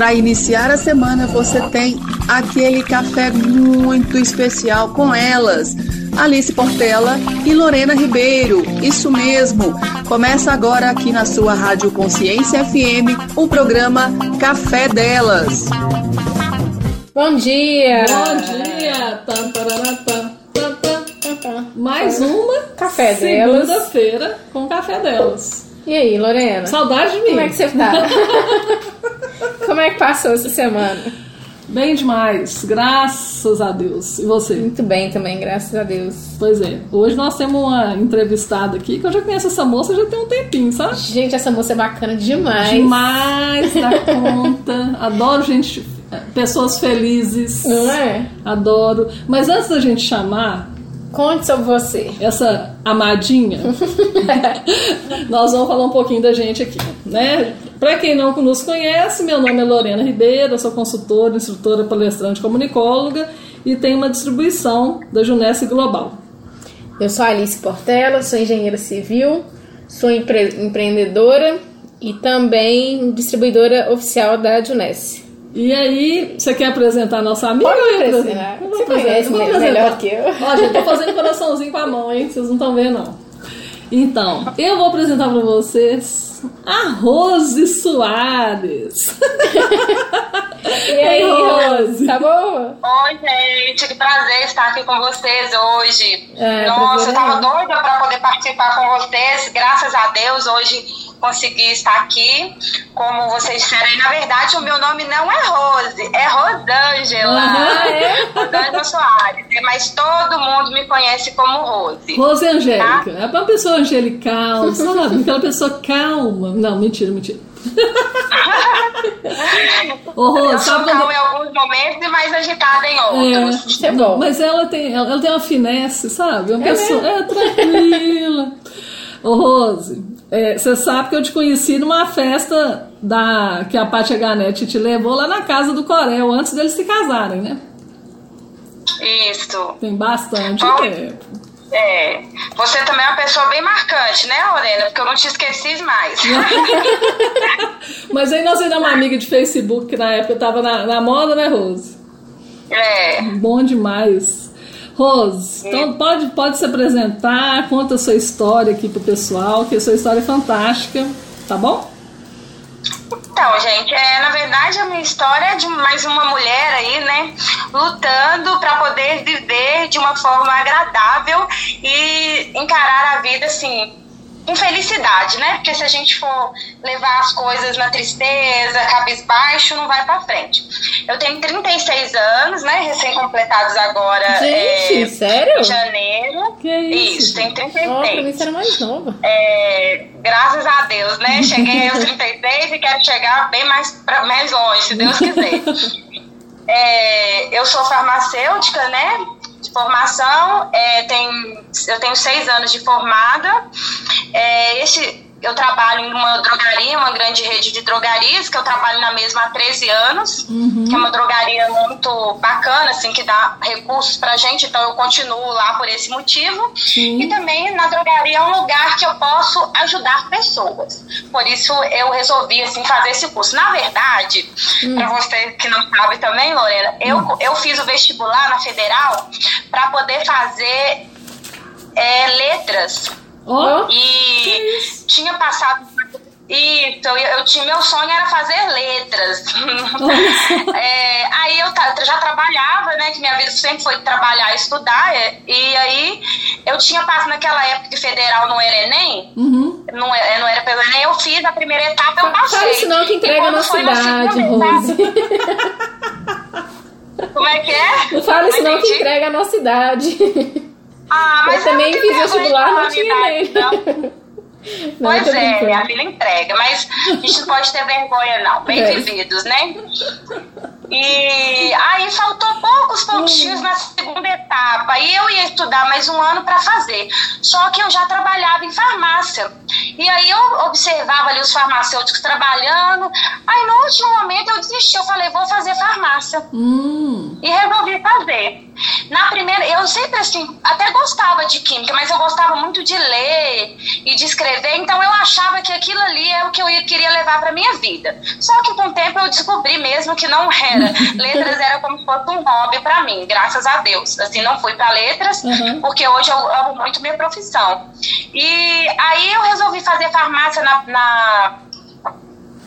Para iniciar a semana, você tem aquele café muito especial com elas. Alice Portela e Lorena Ribeiro. Isso mesmo. Começa agora aqui na sua Rádio Consciência FM o programa Café Delas. Bom dia! Bom dia! Tam, tarará, tam, tam, tam, tam. Mais uma Café Delas. segunda-feira com Café Delas. E aí, Lorena? Saudade de mim. Como é que você tá? Como é que passou essa semana? Bem demais, graças a Deus. E você? Muito bem também, graças a Deus. Pois é, hoje nós temos uma entrevistada aqui que eu já conheço essa moça já tem um tempinho, sabe? Gente, essa moça é bacana demais. Demais da conta. Adoro gente, pessoas felizes. Não é? Adoro. Mas antes da gente chamar Conte sobre você. essa amadinha, nós vamos falar um pouquinho da gente aqui, né? Para quem não nos conhece, meu nome é Lorena Ribeiro, sou consultora, instrutora, palestrante, comunicóloga e tenho uma distribuição da Junesse Global. Eu sou Alice Portela, sou engenheira civil, sou empre- empreendedora e também distribuidora oficial da Junesse. E aí, você quer apresentar a nossa amiga? Pode apresentar. Eu Você apresentar, conhece eu melhor que eu. Ó, gente, tô fazendo coraçãozinho com a mão, hein? Vocês não estão vendo, não. Então, eu vou apresentar pra vocês a Rose Soares. E aí, Rose? Rose? Tá boa? Oi, gente, que prazer estar aqui com vocês hoje. É, Nossa, eu tava é. doida para poder participar com vocês. Graças a Deus, hoje consegui estar aqui. Como vocês disseram aí, na verdade, o meu nome não é Rose, é Rosângela. Ah, é? Rosângela Soares, né? mas todo mundo me conhece como Rose. Rose Angélica. É uma pessoa angelical, sabe? Aquela pessoa calma. Não, mentira, mentira. Ô, sabe calma quando... em alguns momentos e mais agitada em É, outros. É bom. Mas ela tem, ela, ela tem uma finesse, sabe? Uma É pessoa. É, tranquila. Ô, Rose, é, você sabe que eu te conheci numa festa da que a Pátia Ganete te levou lá na casa do Corel, antes deles se casarem, né? Isso. Tem bastante tempo. É. Você também é uma pessoa bem marcante, né, Lorena? Porque eu não te esqueci mais. Mas aí nós éramos uma amiga de Facebook que na época tava na, na moda, né, Rose? é. Bom demais. Rose, então pode, pode se apresentar, conta a sua história aqui pro pessoal, que a sua história é fantástica, tá bom? Então, gente, é, na verdade a minha história é de mais uma mulher aí, né, lutando para poder viver de uma forma agradável e encarar a vida assim com felicidade, né? Porque se a gente for levar as coisas na tristeza, cabisbaixo, não vai para frente. Eu tenho 36 anos, né, recém-completados agora Gente, é, sério? em janeiro. Que isso? Isso, tem 36. Ó, pra mim você era mais nova. É, graças a Deus, né? Cheguei aos 36 e quero chegar bem mais, pra, mais longe, se Deus quiser. É, eu sou farmacêutica, né? De formação, é, tem, eu tenho seis anos de formada. É, esse, eu trabalho em uma drogaria, uma grande rede de drogarias, que eu trabalho na mesma há 13 anos, que é uma drogaria muito bacana, assim, que dá recursos pra gente, então eu continuo lá por esse motivo. Sim. E também na drogaria é um lugar que eu posso ajudar pessoas. Por isso eu resolvi assim fazer esse curso. Na verdade, para você que não sabe também, Lorena, eu, eu fiz o vestibular na Federal para poder fazer é, letras Ó, e tinha passado isso, eu, eu tinha meu sonho era fazer letras. É, aí eu já trabalhava, né? Que minha vida sempre foi trabalhar e estudar. é, E aí eu tinha passado naquela época que federal não era Enem, uhum. não, é- não era pelo Enem, eu fiz a primeira etapa, eu passei. Fala isso não que entrega na idade, segunda Rose. Como é que é? Não fala isso não que entrega a nossa idade. Ah, mas Eu também fiz vestibular, não tinha nem. não. Não, Pois é, brincando. a vida entrega, mas a gente não pode ter vergonha, não. Bem É. vividos, né? E aí faltou poucos pontinhos na segunda etapa. E eu ia estudar mais um ano para fazer. Só que eu já trabalhava em farmácia. E aí eu observava ali os farmacêuticos trabalhando. Aí no último momento eu desisti. Eu falei, vou fazer farmácia. Hum. E resolvi fazer. Na primeira, eu sempre assim, até gostava de química, mas eu gostava muito de ler e de escrever, então eu achava que aquilo ali é o que eu queria levar para minha vida. Só que com o tempo eu descobri mesmo que não era. Letras era como se fosse um hobby para mim, graças a Deus. Assim, não fui para letras, Uhum. porque hoje eu amo muito minha profissão. E aí eu resolvi fazer farmácia na, na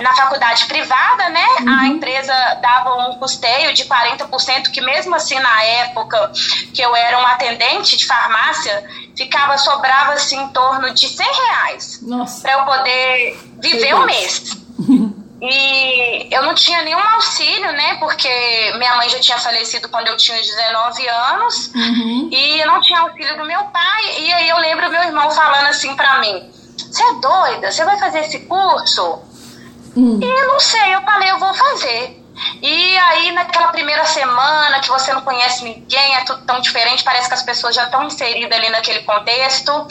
na faculdade privada, né? A empresa dava um custeio de 40%, que mesmo assim na época que eu era um atendente de farmácia, ficava, sobrava assim em torno de 100 reais para eu poder viver um mês. E eu não tinha nenhum auxílio, né? Porque minha mãe já tinha falecido quando eu tinha uns 19 anos. Uhum. E eu não tinha auxílio do meu pai. E aí eu lembro meu irmão falando assim pra mim: Você é doida? Você vai fazer esse curso? Hum. E não sei, eu falei, eu vou fazer. E aí, naquela primeira semana que você não conhece ninguém, é tudo tão diferente, parece que as pessoas já estão inseridas ali naquele contexto.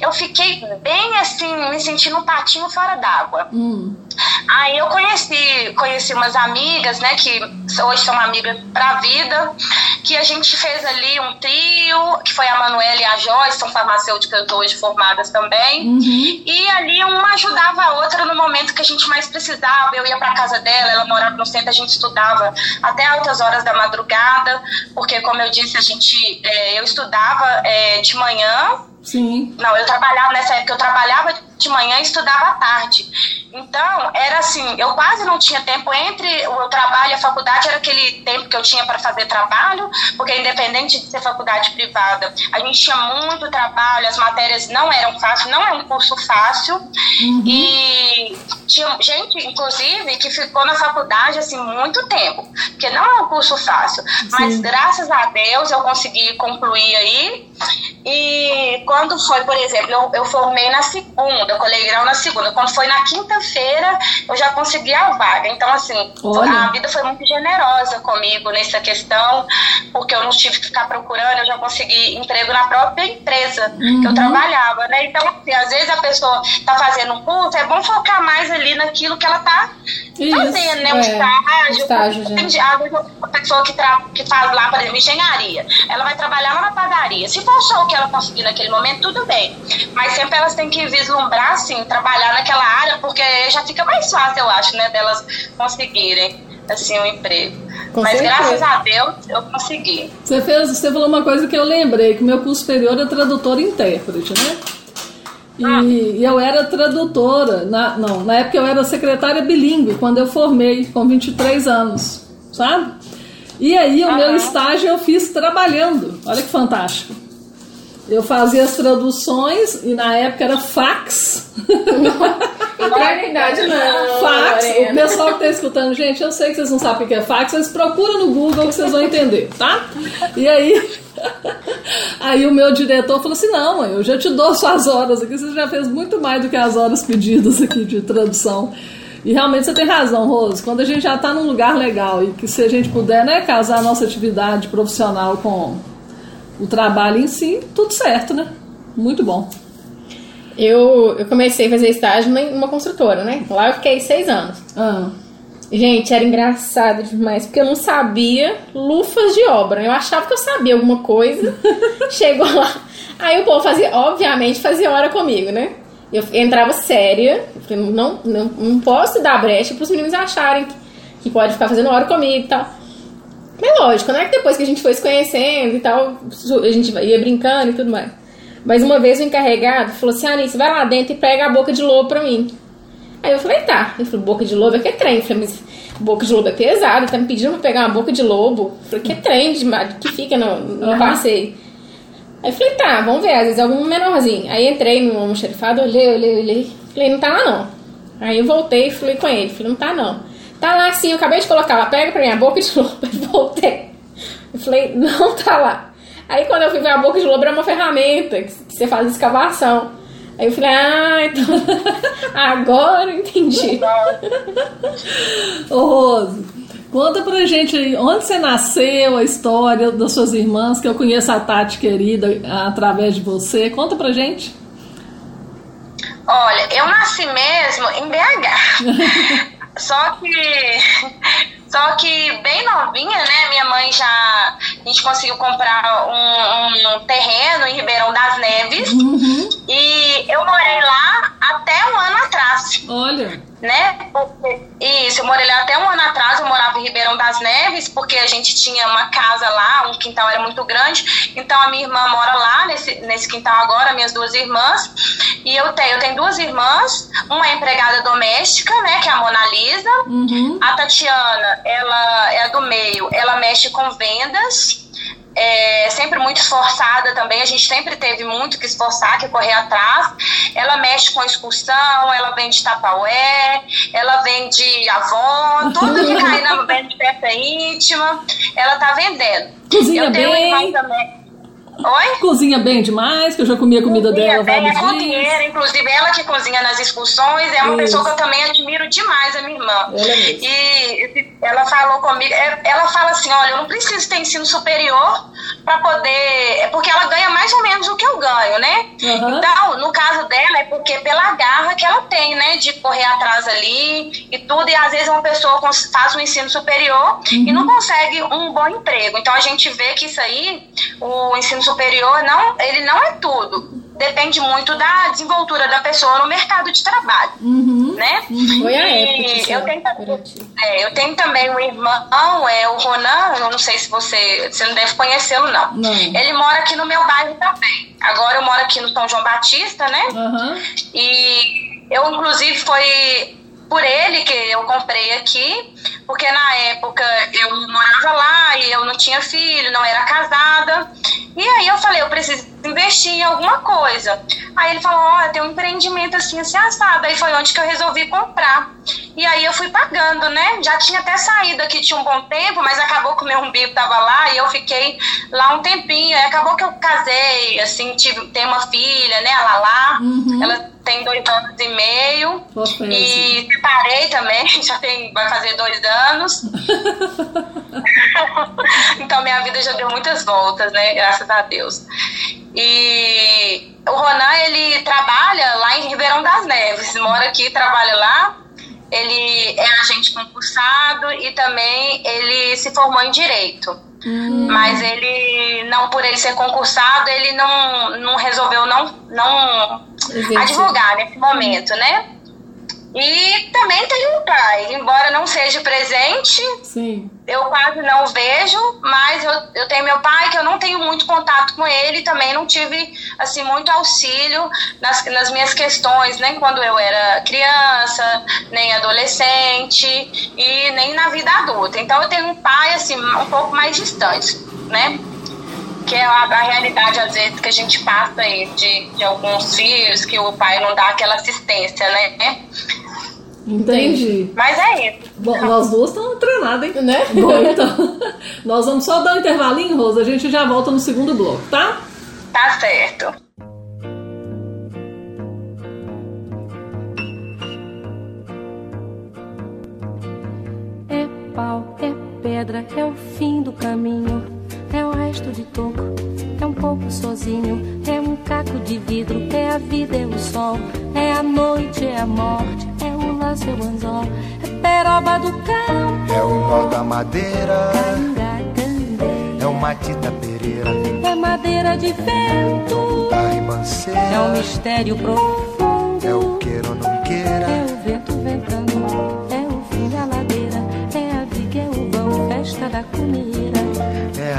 Eu fiquei bem assim, me sentindo um patinho fora d'água. Hum. Aí eu conheci, conheci umas amigas, né, que hoje são amigas pra vida, que a gente fez ali um trio, que foi a Manuela e a Joyce, são farmacêuticas hoje formadas também. Uhum. E ali uma ajudava a outra no momento que a gente mais precisava. Eu ia pra casa dela, ela morava no centro, a gente estudava até altas horas da madrugada, porque como eu disse, a gente, é, eu estudava é, de manhã Sim. não, eu trabalhava nessa época, eu trabalhava de manhã e estudava à tarde. Então, era assim, eu quase não tinha tempo entre o trabalho e a faculdade, era aquele tempo que eu tinha para fazer trabalho, porque independente de ser faculdade privada, a gente tinha muito trabalho, as matérias não eram fáceis, não é um curso fácil. E tinha gente, inclusive, que ficou na faculdade assim muito tempo, porque não é um curso fácil. Mas graças a Deus eu consegui concluir aí. E quando foi, por exemplo, eu, eu formei na segunda, eu colei grau na segunda. Quando foi na quinta-feira, eu já consegui a vaga. Então, assim, Olha. a vida foi muito generosa comigo nessa questão, porque eu não tive que ficar procurando, eu já consegui emprego na própria empresa que eu trabalhava, né? Então, assim, às vezes a pessoa tá fazendo um curso, é bom focar mais ali naquilo que ela tá Isso, fazendo, né? Um é, estágio. estágio. Tem às vezes a pessoa que, tra- que faz lá, por exemplo, engenharia, ela vai trabalhar lá na padaria. Se for só o que ela conseguir naquele momento, tudo bem. Mas sempre elas têm que vislumbrar, assim, trabalhar naquela área, porque já fica mais fácil, eu acho, né, delas conseguirem, assim, um emprego. Com Mas certeza. graças a Deus eu consegui. Você, fez, você falou uma coisa que eu lembrei, que meu curso superior é tradutor e intérprete, né? E, e eu era tradutora, na, não, na época eu era secretária bilíngue, quando eu formei, com 23 anos, sabe? E aí o meu estágio eu fiz trabalhando, olha que fantástico. Eu fazia as traduções e na época era fax. Entrar na idade não. fax. O pessoal que está escutando, gente, eu sei que vocês não sabem o que é fax, mas procura no Google que vocês vão entender, tá? E aí, aí o meu diretor falou assim: não, mãe, eu já te dou suas horas aqui, você já fez muito mais do que as horas pedidas aqui de tradução. E realmente você tem razão, Rose. Quando a gente já está num lugar legal e que se a gente puder né, casar a nossa atividade profissional com o trabalho em si, tudo certo, né? Muito bom. Eu, eu comecei a fazer estágio em uma construtora, né? Lá eu fiquei seis anos. Ah, Gente, era engraçado demais, porque eu não sabia lufas de obra. Eu achava que eu sabia alguma coisa. Chegou lá. Aí o povo fazia, obviamente, fazia hora comigo, né? Eu entrava séria. Eu não, não, não posso dar brecha para os meninos acharem que, que pode ficar fazendo hora comigo e tal. Mas lógico, né? Que depois que a gente foi se conhecendo e tal, a gente ia brincando e tudo mais. Mas uma vez o encarregado falou assim: Alice, vai lá dentro e pega a boca de lobo pra mim. Aí eu falei, tá. Ele falou, boca de lobo é que é trem. Eu falei, mas boca de lobo é pesado, tá me pedindo pra pegar uma boca de lobo. Eu falei, que é trem de, ma- que fica no, no Uhum. passeio. Aí eu falei, tá, vamos ver, às vezes é algum menorzinho. Aí entrei no almoxarifado, olhei, olhei, olhei. Falei, não tá lá não. Aí eu voltei e falei com ele, falei, não tá não. Tá lá sim, eu acabei de colocar lá, pega pra mim a boca de lobo. Voltei. Eu falei, não tá lá. Aí quando eu fui ver a boca de lobo era uma ferramenta que que você faz escavação. Aí eu falei, ah, então. Agora eu entendi. Ô Rose, Conta pra gente aí, onde você nasceu, a história das suas irmãs, que eu conheço a Tati querida através de você. Conta pra gente. Olha, eu nasci mesmo em BH. Só que só que bem novinha, né? Minha mãe já. A gente conseguiu comprar um, um terreno em Ribeirão das Neves. Uhum. E eu morei lá até um ano atrás. Olha né? Porque, isso, eu morei lá até um ano atrás, eu morava em Ribeirão das Neves, porque a gente tinha uma casa lá, um quintal era muito grande, então a minha irmã mora lá nesse, nesse quintal agora, minhas duas irmãs, e eu tenho, eu tenho duas irmãs, uma é empregada doméstica, né, que é a Mona Lisa, uhum. a Tatiana, ela é do meio, ela mexe com vendas, é, sempre muito esforçada também, a gente sempre teve muito que esforçar, que correr atrás. Ela mexe com excursão, ela vende tapaué, ela vende avó, tudo que cai na vende peça íntima, ela tá vendendo. Cozinha eu tenho bem. Um também. Oi? Cozinha bem demais, que eu já comi a comida cozinha dela bem, vários é cozinheira, inclusive ela que cozinha nas excursões, é uma Isso. pessoa que eu também admiro demais, a minha irmã. Ela e ela falou comigo, é, ela fala assim, olha, eu não preciso ter ensino superior para poder, é porque ela ganha mais ou menos o que eu ganho, né? Uhum. Então, no caso dela, é porque pela garra que ela tem, né, de correr atrás ali e tudo, e às vezes uma pessoa faz um ensino superior uhum. e não consegue um bom emprego. Então, a gente vê que isso aí, o ensino superior superior, não, ele não é tudo. Depende muito da desenvoltura da pessoa no mercado de trabalho, uhum, né? Uhum. Foi a época. Eu tenho, é, eu tenho também um irmão, é o Ronan, eu não sei se você, você não deve conhecê-lo não. não. Ele mora aqui no meu bairro também. Agora eu moro aqui no São João Batista, né? Uhum. E eu inclusive foi por ele que eu comprei aqui, porque na época eu morava lá eu não tinha filho, não era casada. E aí eu falei, eu preciso investir em alguma coisa. Aí ele falou, olha, tem um empreendimento assim, assim, assado. Aí foi onde que eu resolvi comprar. E aí eu fui pagando, né? Já tinha até saído aqui, tinha um bom tempo, mas acabou que o meu umbigo tava lá e eu fiquei lá um tempinho. Aí acabou que eu casei, assim, tive, tenho uma filha, né, a Lala. Uhum. Ela tem dois anos e meio. e separei também, já tem, vai fazer dois anos. então minha vida já deu muitas voltas, né? Graças a Deus. E o Ronan, ele trabalha lá em Ribeirão das Neves, mora aqui, trabalha lá. Ele é agente concursado e também ele se formou em Direito. Hum. Mas ele, não por ele ser concursado, ele não, não resolveu não, não advogar nesse momento, né? E também tem um pai, embora não seja presente, Sim. eu quase não vejo, mas eu, eu tenho meu pai que eu não tenho muito contato com ele, também não tive assim muito auxílio nas, nas minhas questões, nem quando eu era criança, nem adolescente e nem na vida adulta. Então eu tenho um pai assim um pouco mais distante, né? Que é a, a, realidade, às vezes, que a gente passa aí de, de alguns filhos, que o pai não dá aquela assistência, né? Entendi. Mas é isso. Bom, nós duas estamos treinadas, hein? Né? Bom, então, nós vamos só dar um intervalinho, Rosa, a gente já volta no segundo bloco, tá? Tá certo. É pau, é pedra, é o fim do caminho, é o resto de toco, é um pouco sozinho, é um caco de vidro, é a vida, é o sol, é a noite, é a morte, é o seu anzol, é peroba do cão, é o nó da madeira, é o matita pereira, é madeira de vento, é o mistério profundo, é o queira ou não queira, é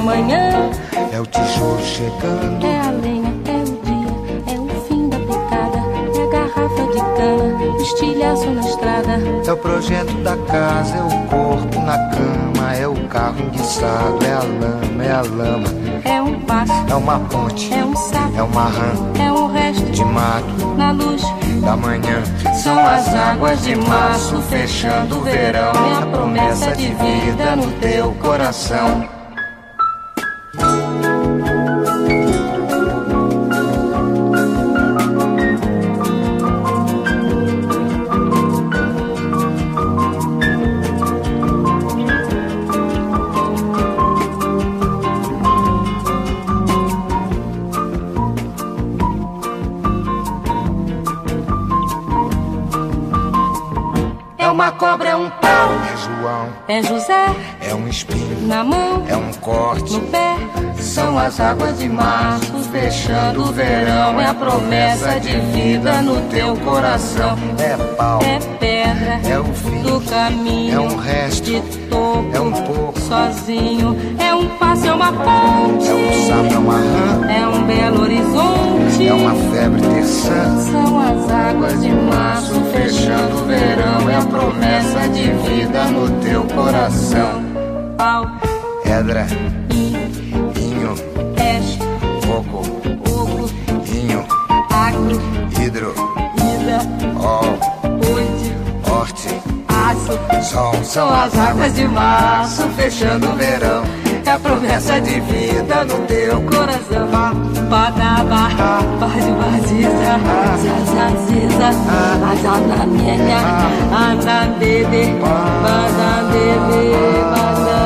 da manhã. É o tijolo chegando. É a lenha, é o dia, é o fim da picada. É a garrafa de cana, estilhaço na estrada. É o projeto da casa, é o corpo na cama. É o carro enguiçado, é a lama, é a lama. É um passo, é uma ponte, é um sapo, é uma rã, é o resto de mato. Na luz da manhã. São as águas de março fechando o verão. E é a promessa de vida no teu coração. José é um espinho, na mão, é um corte. no pé. São as águas de março fechando o verão. É a promessa de vida no teu coração. É pau, É pedra é o fim, do caminho. é um resto, de topo, é um pouco, sozinho. É um passo, é uma ponte. é um sapo, é uma rã, É um belo horizonte. É uma febre terçã. São as águas de março fechando o verão. É a promessa de vida no teu coração. Pau, Pedra, in, inho, peixe, coco, oco, inho, agro, hidro, ida, ol, oite, horte, aço. sol. São as águas de março fechando o verão. É a promessa de vida no teu coração. Badaba, bade baziza, zazaziza, azanamenya, anandede, badandede, badandede,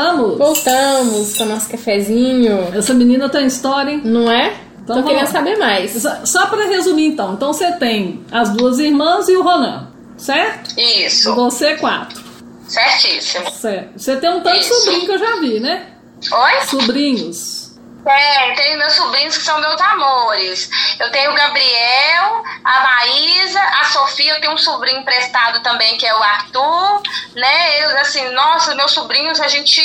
Voltamos. Voltamos com o nosso cafezinho. Essa menina tem história, hein? Não é? Então Tô vamos querendo lá. saber mais. Só, só pra resumir então. Então você tem as duas irmãs e o Ronan, certo? E Isso, você quatro. certíssimo. Certo. Você tem um tanto de Isso. sobrinho que eu já vi, né? Oi? Sobrinhos. Tem, tem meus sobrinhos que são meus amores. Eu tenho o Gabriel, a Maísa, a Sofia, eu tenho um sobrinho emprestado também, que é o Arthur, né? Eu, assim, nossa, meus sobrinhos, a gente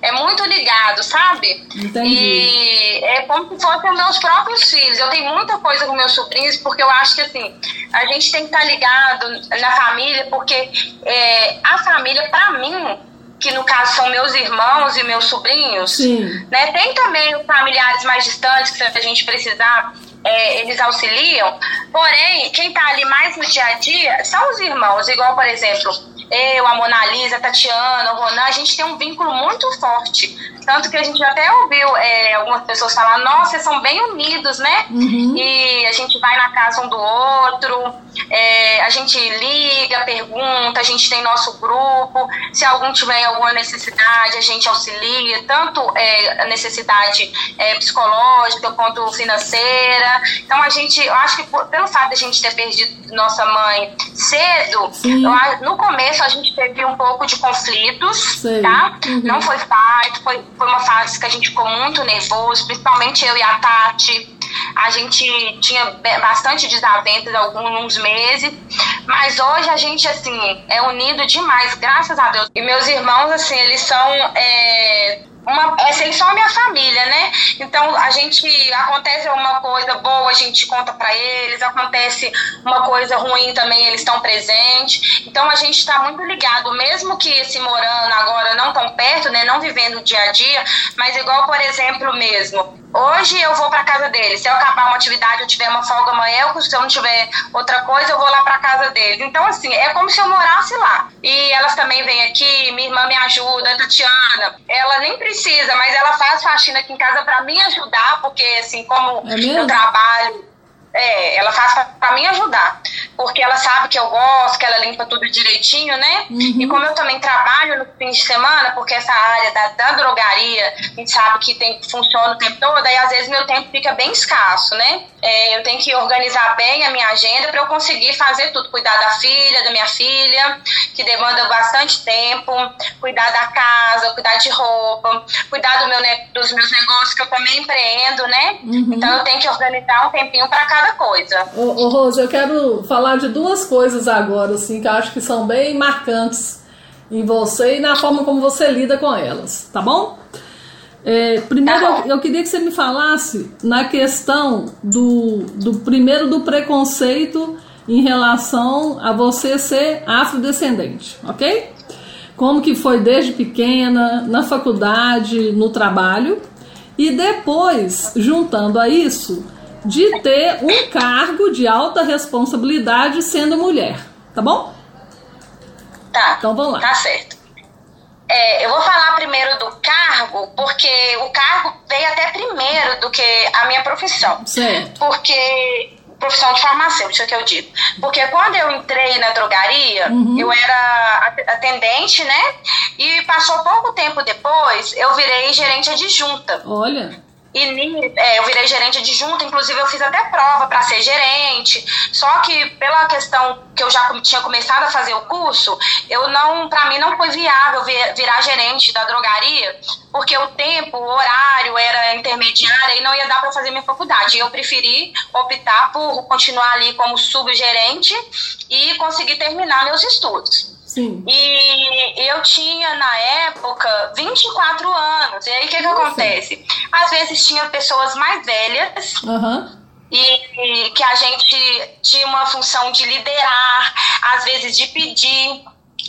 é muito ligado, sabe? Entendi. E é como se fossem meus próprios filhos. Eu tenho muita coisa com meus sobrinhos, porque eu acho que, assim, a gente tem que estar ligado na família, porque é, a família, pra mim, que no caso são meus irmãos e meus sobrinhos, Sim. né? Tem também os familiares mais distantes que se a gente precisar, é, eles auxiliam. Porém, quem tá ali mais no dia a dia são os irmãos, igual, por exemplo, eu, a Mona Lisa, a Tatiana, o Ronan, a gente tem um vínculo muito forte. Tanto que a gente até ouviu é, algumas pessoas falar, nossa, vocês são bem unidos, né? E a gente vai na casa um do outro, é, a gente liga, pergunta, a gente tem nosso grupo. Se algum tiver alguma necessidade, a gente auxilia, tanto é, a necessidade é, psicológica quanto financeira. Então a gente, eu acho que por- pelo fato de a gente ter perdido nossa mãe cedo, eu no começo a gente teve um pouco de conflitos, Sei. tá? Uhum. Não foi fácil, foi, foi uma fase que a gente ficou muito nervoso, principalmente eu e a Tati. A gente tinha bastante desavenças alguns meses, mas hoje a gente, assim, é unido demais, graças a Deus. E meus irmãos, assim, eles são. é, uma, eles são a minha família, né? Então a gente acontece uma coisa boa, a gente conta pra eles, acontece uma coisa ruim também, eles estão presentes. Então a gente está muito ligado, mesmo que se morando agora não tão perto, né? Não vivendo o dia a dia, mas igual, por exemplo, mesmo. Hoje eu vou pra casa deles. Se eu acabar uma atividade, eu tiver uma folga amanhã, se eu não tiver outra coisa, eu vou lá pra casa deles. Então, assim, é como se eu morasse lá. E elas também vêm aqui, minha irmã me ajuda, a Tatiana. Ela nem precisa, mas ela faz faxina aqui em casa pra me ajudar, porque, assim, como É eu trabalho. É, ela faz pra, pra me ajudar. Porque ela sabe que eu gosto, que ela limpa tudo direitinho, né? E como eu também trabalho no fim de semana, porque essa área da, da drogaria, a gente sabe que tem, funciona o tempo todo, aí às vezes meu tempo fica bem escasso, né? É, eu tenho que organizar bem a minha agenda para eu conseguir fazer tudo. Cuidar da filha, da minha filha, que demanda bastante tempo, cuidar da casa, cuidar de roupa, cuidar do meu, dos meus negócios que eu também empreendo, né? Então eu tenho que organizar um tempinho para cada coisa. Ô, ô Rose, eu quero falar de duas coisas agora, assim, que eu acho que são bem marcantes em você e na forma como você lida com elas, tá bom? É, primeiro, Tá bom. eu, eu queria que você me falasse na questão do, do primeiro do preconceito em relação a você ser afrodescendente, ok? Como que foi desde pequena, na faculdade, no trabalho e depois, juntando a isso, de ter um cargo de alta responsabilidade sendo mulher, tá bom? Tá. Então vamos lá. Tá certo. É, eu vou falar primeiro do cargo, porque o cargo veio até primeiro do que a minha profissão. Certo. Porque. Profissão de farmacêutica que eu digo. Porque quando eu entrei na drogaria, eu era at- atendente, né? E passou pouco tempo depois, eu virei gerente adjunta. Olha, E é, eu virei gerente adjunta, inclusive eu fiz até prova para ser gerente. Só que pela questão que eu já tinha começado a fazer o curso, eu não, para mim não foi viável vi- virar gerente da drogaria, porque o tempo, o horário era intermediário e não ia dar para fazer minha faculdade. Eu preferi optar por continuar ali como subgerente e conseguir terminar meus estudos. Sim. E eu tinha, na época, 24 anos. E aí, o que, que acontece? Às vezes tinha pessoas mais velhas Aham. e, e que a gente tinha uma função de liderar, às vezes de pedir.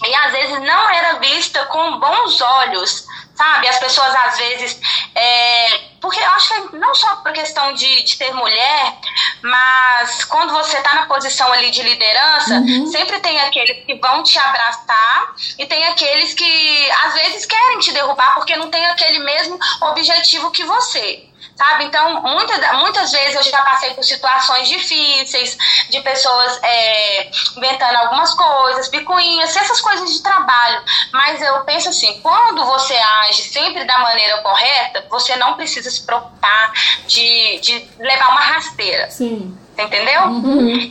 E às vezes não era vista com bons olhos, sabe? As pessoas às vezes. é, porque eu acho que não só por questão de, de ter mulher, mas quando você está na posição ali de liderança, sempre tem aqueles que vão te abraçar e tem aqueles que às vezes querem te derrubar porque não tem aquele mesmo objetivo que você. Sabe? Então, muita, muitas vezes eu já passei por situações difíceis, de pessoas é, inventando algumas coisas, picuinhas, essas coisas de trabalho. Mas eu penso assim, quando você age sempre da maneira correta, você não precisa se preocupar de, de levar uma rasteira. Sim. Entendeu?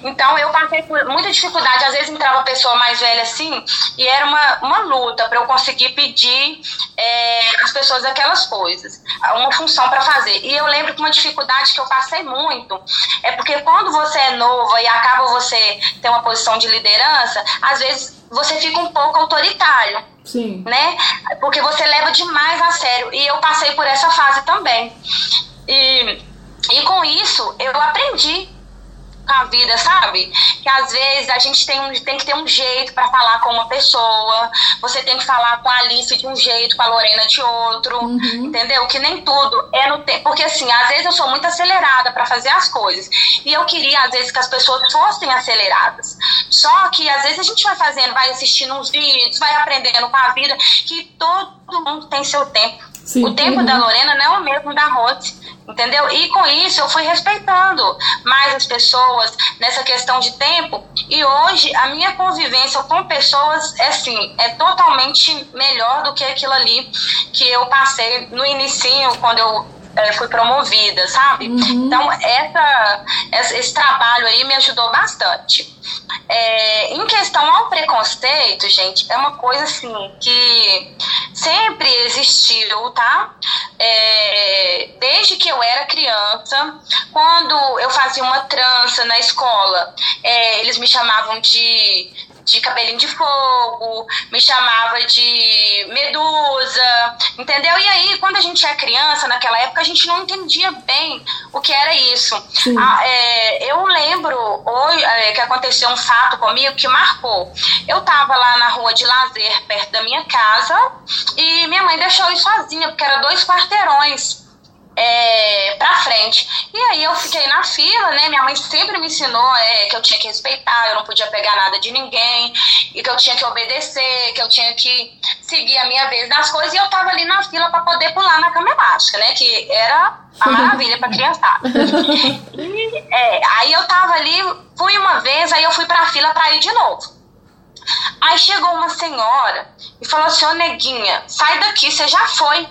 Então eu passei por muita dificuldade. Às vezes entrava pessoa mais velha assim, e era uma, uma luta para eu conseguir pedir é, às pessoas aquelas coisas, uma função para fazer. E eu lembro que uma dificuldade que eu passei muito é porque quando você é nova e acaba você ter uma posição de liderança, às vezes você fica um pouco autoritário Sim. né? Porque você leva demais a sério. E eu passei por essa fase também. E, e com isso, eu aprendi com a vida, sabe? Que às vezes a gente tem, um- tem que ter um jeito para falar com uma pessoa, você tem que falar com a Alice de um jeito, com a Lorena de outro, entendeu? Que nem tudo é no tempo. Porque assim, às vezes eu sou muito acelerada para fazer as coisas. E eu queria, às vezes, que as pessoas fossem aceleradas. Só que às vezes a gente vai fazendo, vai assistindo uns vídeos, vai aprendendo com a vida, que todo mundo tem seu tempo. Sim. O tempo Uhum. da Lorena não é o mesmo da Rose. Entendeu? E com isso eu fui respeitando mais as pessoas nessa questão de tempo. E hoje a minha convivência com pessoas é assim, é totalmente melhor do que aquilo ali que eu passei no inicinho quando eu eh, fui promovida, sabe? Então essa, essa- esse trabalho aí me ajudou bastante. É, em questão ao preconceito, gente, é uma coisa assim que sempre existiu, tá? É, desde que eu era criança, quando eu fazia uma trança na escola, é, eles me chamavam de, de cabelinho de fogo, me chamava de medusa, entendeu? E aí, quando a gente é criança, naquela época, a gente não entendia bem o que era isso. Ah, é, eu lembro hoje é, que aconteceu um fato comigo que marcou. Eu tava lá na rua de lazer, perto da minha casa, e minha mãe deixou eu ir sozinha, porque era dois quarteirões é, pra frente. E aí eu fiquei na fila, né? Minha mãe sempre me ensinou é, que eu tinha que respeitar, eu não podia pegar nada de ninguém, e que eu tinha que obedecer, que eu tinha que seguir a minha vez das coisas, e eu tava ali na fila pra poder pular na cama elástica, né? Que era a maravilha pra criançada. É, aí eu tava ali, fui uma vez, aí eu fui pra fila pra ir de novo. Aí chegou uma senhora e falou assim, ô neguinha, sai daqui, você já foi.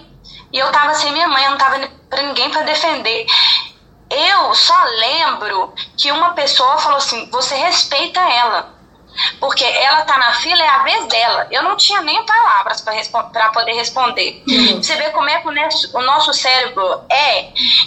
E eu tava sem minha mãe, eu não tava pra ninguém pra defender. Eu só lembro que uma pessoa falou assim, você respeita ela. Porque ela tá na fila, é a vez dela. Eu não tinha nem palavras pra respo- pra poder responder. Você vê como é que o nosso, o nosso cérebro é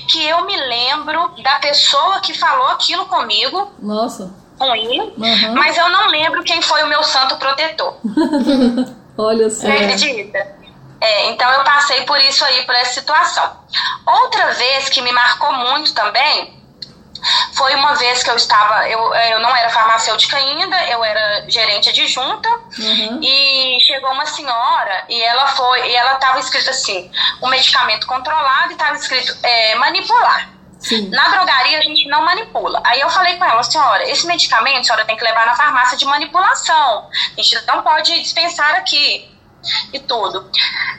que eu me lembro da pessoa que falou aquilo comigo, Nossa. ruim, Uhum. mas eu não lembro quem foi o meu santo protetor. Olha só. Você acredita? É, então eu passei por isso aí, por essa situação. Outra vez que me marcou muito também foi uma vez que eu estava, eu, eu não era farmacêutica ainda, eu era gerente adjunta Uhum. e chegou uma senhora e ela foi, e ela estava escrito assim, um medicamento controlado e estava escrito é, manipular. Sim. Na drogaria a gente não manipula. Aí eu falei com ela, senhora, esse medicamento a senhora tem que levar na farmácia de manipulação. A gente não pode dispensar aqui e tudo.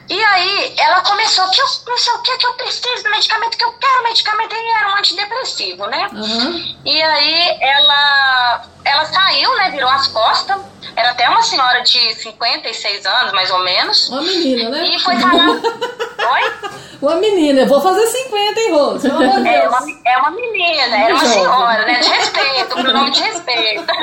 E aí ela começou, que eu não sei o que, que eu preciso do medicamento, que eu quero medicamento, e era um antidepressivo, né? Aham. E aí ela, ela saiu, né? Virou as costas. Era até uma senhora de 56 anos, mais ou menos. Uma menina, né? E foi falar. Oi? Uma menina. Eu vou fazer 50, hein, Rose? Pelo amor de É uma, é uma menina, era uma senhora, né? De respeito, com nome de respeito.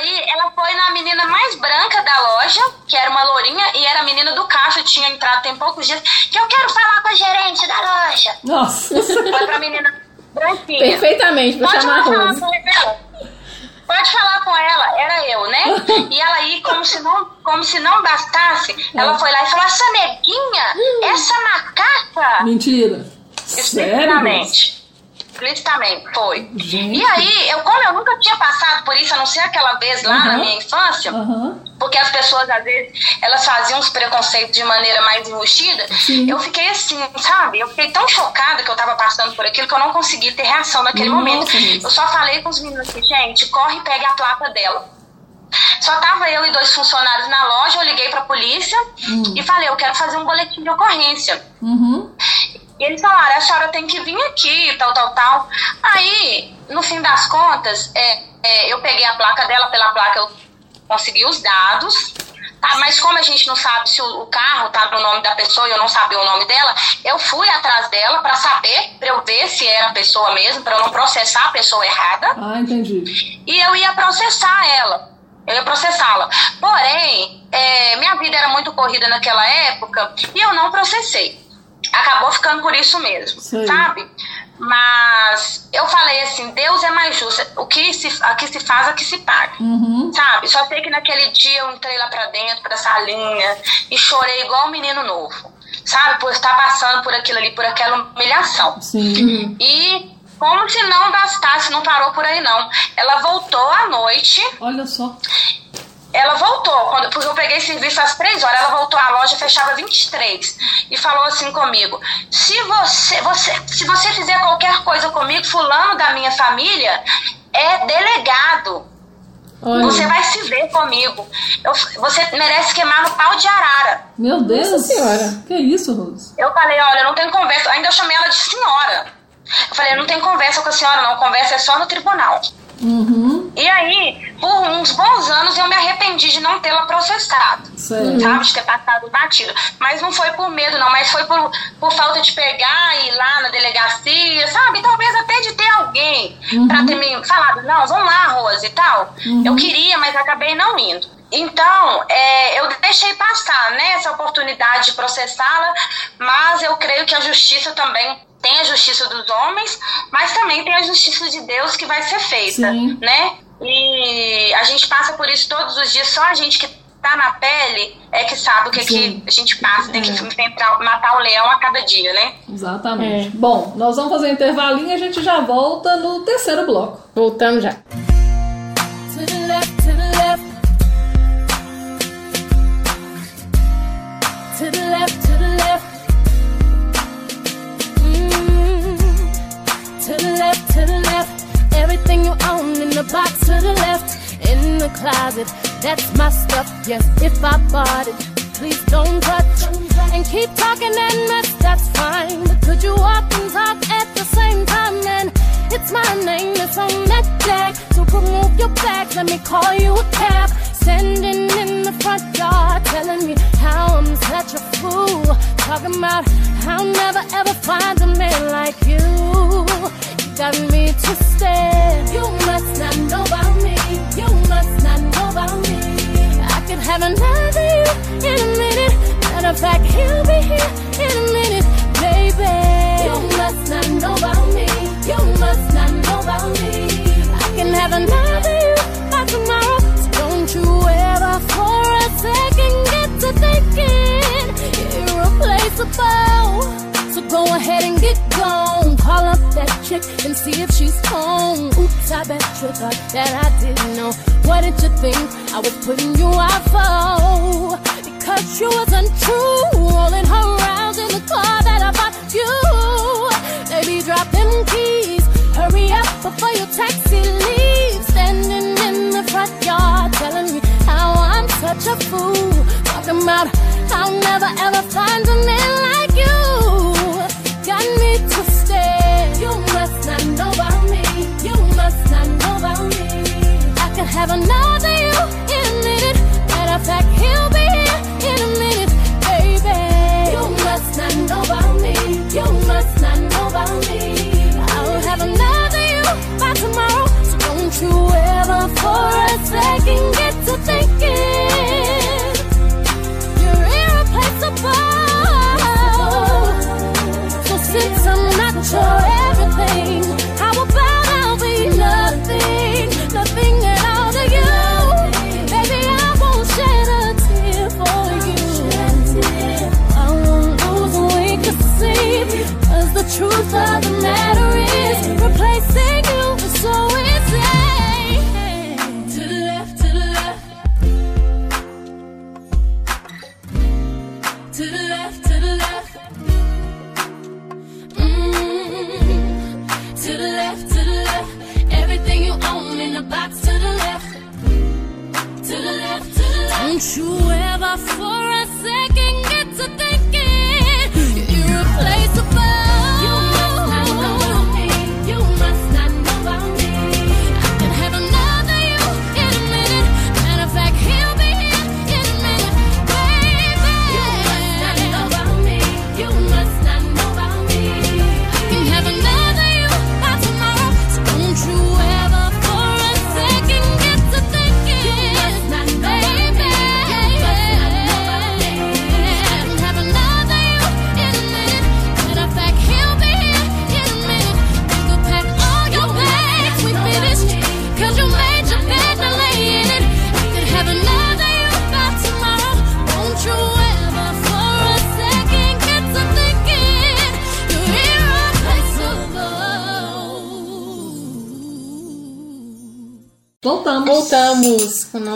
Aí ela foi na menina mais branca da loja, que era uma lourinha, e era a menina do caixa, tinha entrado tem poucos dias, que eu quero falar com a gerente da loja. Nossa. Foi pra menina branquinha. Perfeitamente, pra Pode chamar falar Rose. com ela. Pode falar com ela, era eu, né? E ela aí, como se não, como se não bastasse, ela foi lá e falou: essa neguinha, essa macaca. Mentira. Sério? Explicitamente. Explicitamente, foi. Gente. E aí, eu, como eu nunca tinha passado por isso, a não ser aquela vez lá na Uhum. minha infância, Aham. porque as pessoas, às vezes, elas faziam os preconceitos de maneira mais embustida, Sim. eu fiquei assim, sabe? Eu fiquei tão chocada que eu tava passando por aquilo que eu não consegui ter reação naquele Nossa, momento. Rose. Eu só falei com os meninos assim, gente, corre e pegue a placa dela. Só tava eu e dois funcionários na loja, eu liguei pra polícia e falei, eu quero fazer um boletim de ocorrência. Uhum. E eles falaram, a senhora tem que vir aqui, tal, tal, tal. Aí, no fim das contas, é, é, eu peguei a placa dela, pela placa eu consegui os dados. Tá, mas como a gente não sabe se o, o carro tá no nome da pessoa e eu não sabia o nome dela, eu fui atrás dela pra saber, pra eu ver se era a pessoa mesmo, pra eu não processar a pessoa errada Ah, entendi. e eu ia processar ela. Eu ia processá-la. Porém, é, minha vida era muito corrida naquela época e eu não processei. Acabou ficando por isso mesmo, Sei. sabe? Mas eu falei assim, Deus é mais justo. O que se, aqui se faz, aqui se paga. Uhum. Sabe? Só sei que naquele dia eu entrei lá pra dentro, pra salinha, e chorei igual um menino novo. Sabe? Por estar passando por aquilo ali, por aquela humilhação. Sim. E como se não bastasse, não parou por aí não. Ela voltou à noite, Olha só. Ela voltou, quando, porque eu peguei serviço às três horas, ela voltou à loja, fechava 23, e falou assim comigo, se você, você, se você fizer qualquer coisa comigo, fulano da minha família é delegado. Olha. Você vai se ver comigo. Eu- você merece queimar no pau de arara. Meu Deus. Nossa Senhora. Que isso, Rose? Eu falei, olha, não tem conversa. Ainda eu chamei ela de senhora. Eu falei, não tem conversa com a senhora, não. Conversa é só no tribunal. Uhum. E aí, por uns bons anos, eu me arrependi de não tê-la processado. Sabe, de ter passado batido. Mas não foi por medo, não. Mas foi por, por falta de pegar e ir lá na delegacia, sabe? Talvez até de ter alguém pra ter me falado, não, vamos lá, Rose e tal. Eu queria, mas acabei não indo. Então, é, eu deixei passar né, essa oportunidade de processá-la, mas eu creio que a justiça também tem a justiça dos homens, mas também tem a justiça de Deus que vai ser feita, Sim. né? E a gente passa por isso todos os dias, só a gente que tá na pele é que sabe o que, Sim. que a gente passa, tem que enfrentar, matar o leão a cada dia, né? Exatamente. É. Bom, nós vamos fazer um intervalinho e a gente já volta no terceiro bloco. Voltamos já. To the left, to the left. To the left, to the left. To the left, to the left. Everything you own in the box to the left. In the closet, that's my stuff. Yes, if I bought it, please don't touch. And keep talking and mess, that's fine. But could you walk and talk at the same time? And it's my name that's on that tag. So remove your bags, let me call you a cab. Standing in the front yard, telling me how I'm such a fool. Talking about how I'll never ever find a man like you. You got me twisted. You must not know about me. You must not know about me. I could have another you in a minute. Matter of fact, he'll be here in a minute, baby. You must not know about me. You must not know about me. I can have another So go ahead and get gone. Call up that chick and see if she's home. Oops, I bet you thought that I didn't know. What did you think I was putting you out for? Because you was untrue. Rolling her around in the car that I bought you. Baby, drop them keys. Hurry up before your taxi leaves. Standing in the front yard telling me how I'm such a fool. Talking about I'll never ever find a man like you. Got me twisted. You must not know about me. You must not know about me. I can have another you in a minute. Matter of fact, he'll be here in a minute, baby. You must not know about me. You must not know about me. I'll have another you by tomorrow. So don't you ever for a second since I'm not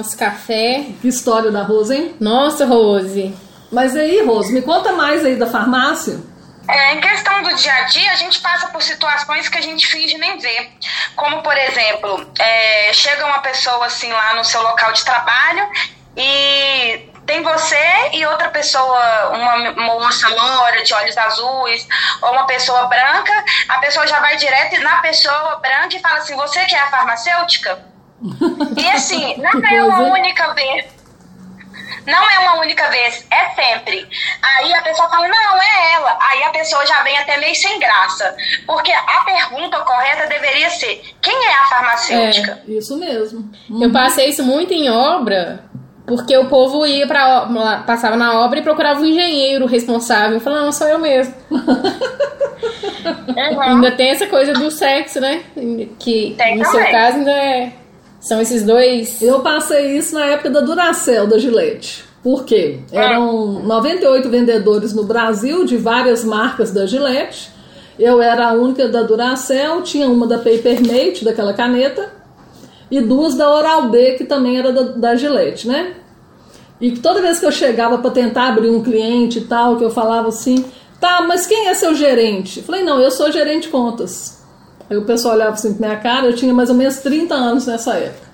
nosso café. Que história da Rose, hein? Nossa, Rose. Mas aí, Rose, me conta mais aí da farmácia. É, em questão do dia a dia, a gente passa por situações que a gente finge nem ver. Como, por exemplo, é, chega uma pessoa assim lá no seu local de trabalho e tem você e outra pessoa, uma moça loura de olhos azuis, ou uma pessoa branca, a pessoa já vai direto na pessoa branca e fala assim, você que é a farmacêutica? E assim, não Que é uma coisa, única vez. Não é uma única vez, é sempre. Aí a pessoa fala, não, é ela. Aí a pessoa já vem até meio sem graça. Porque a pergunta correta deveria ser, quem é a farmacêutica? Isso mesmo. Eu passei isso muito em obra, porque o povo ia pra, o- passava na obra e procurava um engenheiro responsável. Falava, não, sou eu mesmo. Uhum. Ainda tem essa coisa do sexo, né? Que Tem no seu também. caso ainda é. São esses dois. Eu passei isso na época da Duracell, da Gillette. Por quê? Eram 98 vendedores no Brasil de várias marcas da Gillette. Eu era a única da Duracell, tinha uma da Papermate, daquela caneta, e duas da Oral-B, que também era da, da Gillette, né? E toda vez que eu chegava para tentar abrir um cliente e tal, que eu falava assim, tá, mas quem é seu gerente? Eu falei, não, eu sou gerente de contas. Aí o pessoal olhava assim pra minha cara, eu tinha mais ou menos 30 anos nessa época.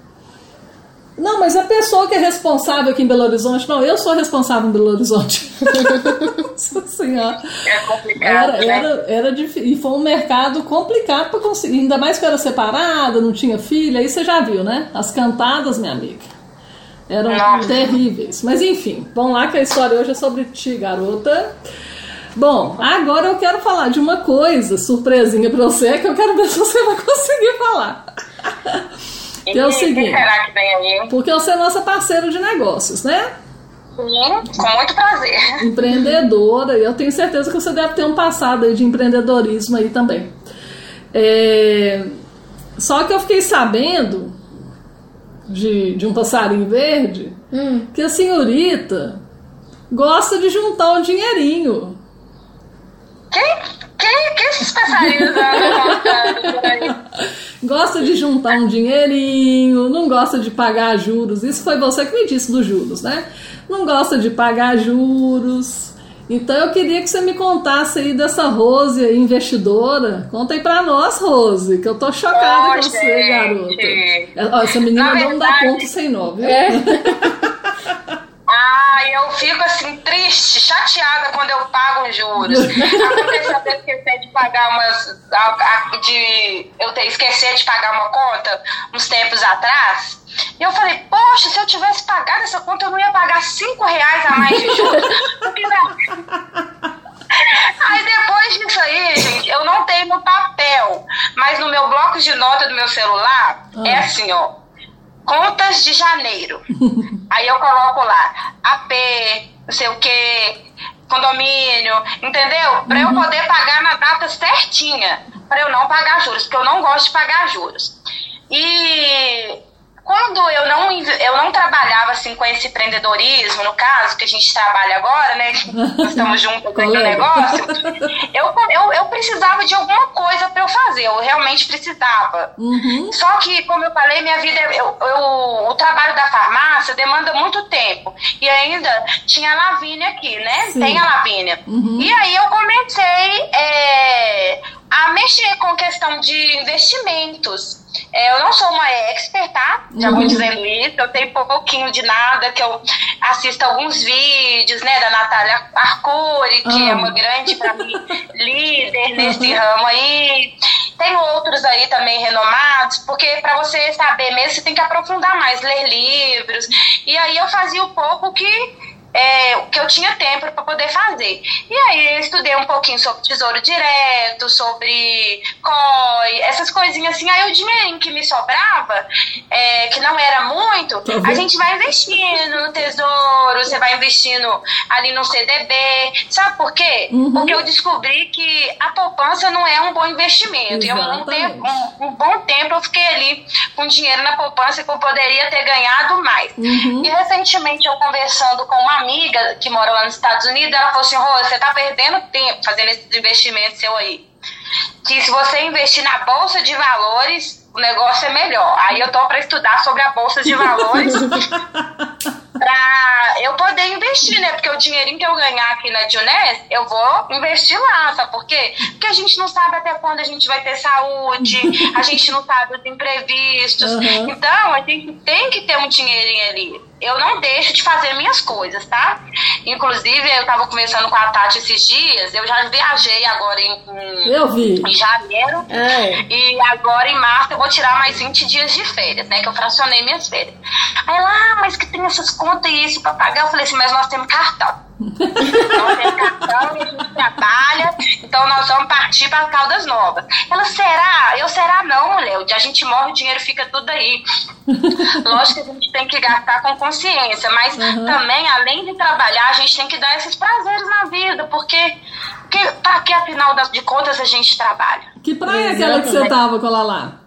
Não, mas a pessoa que é responsável aqui em Belo Horizonte, não, eu sou responsável em Belo Horizonte. Nossa senhora. É complicado, Era, né? era, era difícil. E foi um mercado complicado para conseguir. Ainda mais que eu era separada, não tinha filha, aí você já viu, né? As cantadas, minha amiga. Eram Nossa. terríveis. Mas enfim, vamos lá que a história hoje é sobre ti, garota. Bom, agora eu quero falar de uma coisa, surpresinha pra você, que eu quero ver se você vai conseguir falar. Que é o seguinte. que será que vem aí? Porque você é nossa parceira de negócios, né? Sim, com muito prazer. Empreendedora, e eu tenho certeza que você deve ter um passado aí de empreendedorismo aí também. É, Só que eu fiquei sabendo de, de um passarinho verde que a senhorita gosta de juntar um dinheirinho. Passarinhos? Gosta de juntar um dinheirinho, não gosta de pagar juros. Isso foi você que me disse dos juros, né? Não gosta de pagar juros. Então eu queria que você me contasse aí dessa Rose aí, investidora. Conta aí pra nós, Rose, que eu tô chocada Ô, com você, gente. garota. Ó, Essa menina Na não dá verdade- ponto sem nó, viu? É. Ai, eu fico assim, triste, chateada quando eu pago os juros. Aconteceu de eu esquecer de pagar umas. de eu esquecer de pagar uma conta uns tempos atrás. E eu falei, poxa, se eu tivesse pagado essa conta, eu não ia pagar 5 reais a mais de juros. Porque? Aí depois disso aí, gente, eu não tenho no papel, mas no meu bloco de nota do meu celular é assim, ó. Contas de janeiro. Aí eu coloco lá AP, não sei o que, condomínio, entendeu? Pra eu poder pagar na data certinha, pra eu não pagar juros, porque eu não gosto de pagar juros. E quando eu não, eu não trabalhava assim com esse empreendedorismo, no caso, que a gente trabalha agora, né? estamos juntos no Colega. negócio, eu, eu, eu precisava de alguma coisa pra eu fazer, eu realmente precisava. Uhum. Só que, como eu falei, minha vida, eu, eu- o trabalho da farmácia demanda muito tempo. E ainda tinha a Lavínia aqui, né? Sim. Tem a Lavínia. Uhum. E aí eu comecei é, a mexer com questão de investimentos. É, eu não sou uma expert, tá? Já vou Uhum. dizendo isso. Eu tenho pouquinho de nada, que eu assisto alguns vídeos, né, da Natália Arcuri, que é uma grande, pra mim, líder nesse ramo aí. Tem outros aí também renomados, porque para você saber mesmo, você tem que aprofundar mais, ler livros. E aí eu fazia o pouco que, é, que eu tinha tempo para poder fazer. E aí eu estudei um pouquinho sobre tesouro direto, sobre COI, essas coisinhas assim. Aí o dinheirinho que me sobrava, é, que não era muito, Tá a gente vai investindo no tesouro, você vai investindo ali no CDB. Sabe por quê? Uhum. Porque eu descobri que a poupança não é um bom investimento. E eu, um, um, um bom tempo eu fiquei ali com dinheiro na poupança que eu poderia ter ganhado mais. Uhum. E recentemente eu conversando com uma amiga que mora lá nos Estados Unidos, ela falou assim, Rô, você tá perdendo tempo fazendo esses investimentos seu aí. Que se você investir na Bolsa de Valores, o negócio é melhor. Aí eu tô para estudar sobre a Bolsa de Valores pra eu poder investir, né? Porque o dinheirinho que eu ganhar aqui na Junés, eu vou investir lá, sabe por quê? Porque a gente não sabe até quando a gente vai ter saúde, a gente não sabe os imprevistos. Uhum. Então, a gente tem que ter um dinheirinho ali. Eu não deixo de fazer minhas coisas, tá? Inclusive, eu tava conversando com a Tati esses dias, eu já viajei agora em, em, Eu vi. em janeiro. Ai. E agora em março eu vou tirar mais 20 dias de férias, né? Que eu fracionei minhas férias. Aí ela, ah, mas que tem essas contas e isso pra pagar. Eu falei assim, mas nós temos cartão. nós temos cartão e a gente trabalha, então nós vamos partir para Caldas Novas. Ela, será? Eu, será não, mulher. A gente morre, o dinheiro fica tudo aí. Lógico que a gente tem que gastar com consciência, mas Uhum. também, além de trabalhar, a gente tem que dar esses prazeres na vida, porque, porque pra que, afinal de contas, a gente trabalha? Que praia é aquela que você tava com ela lá?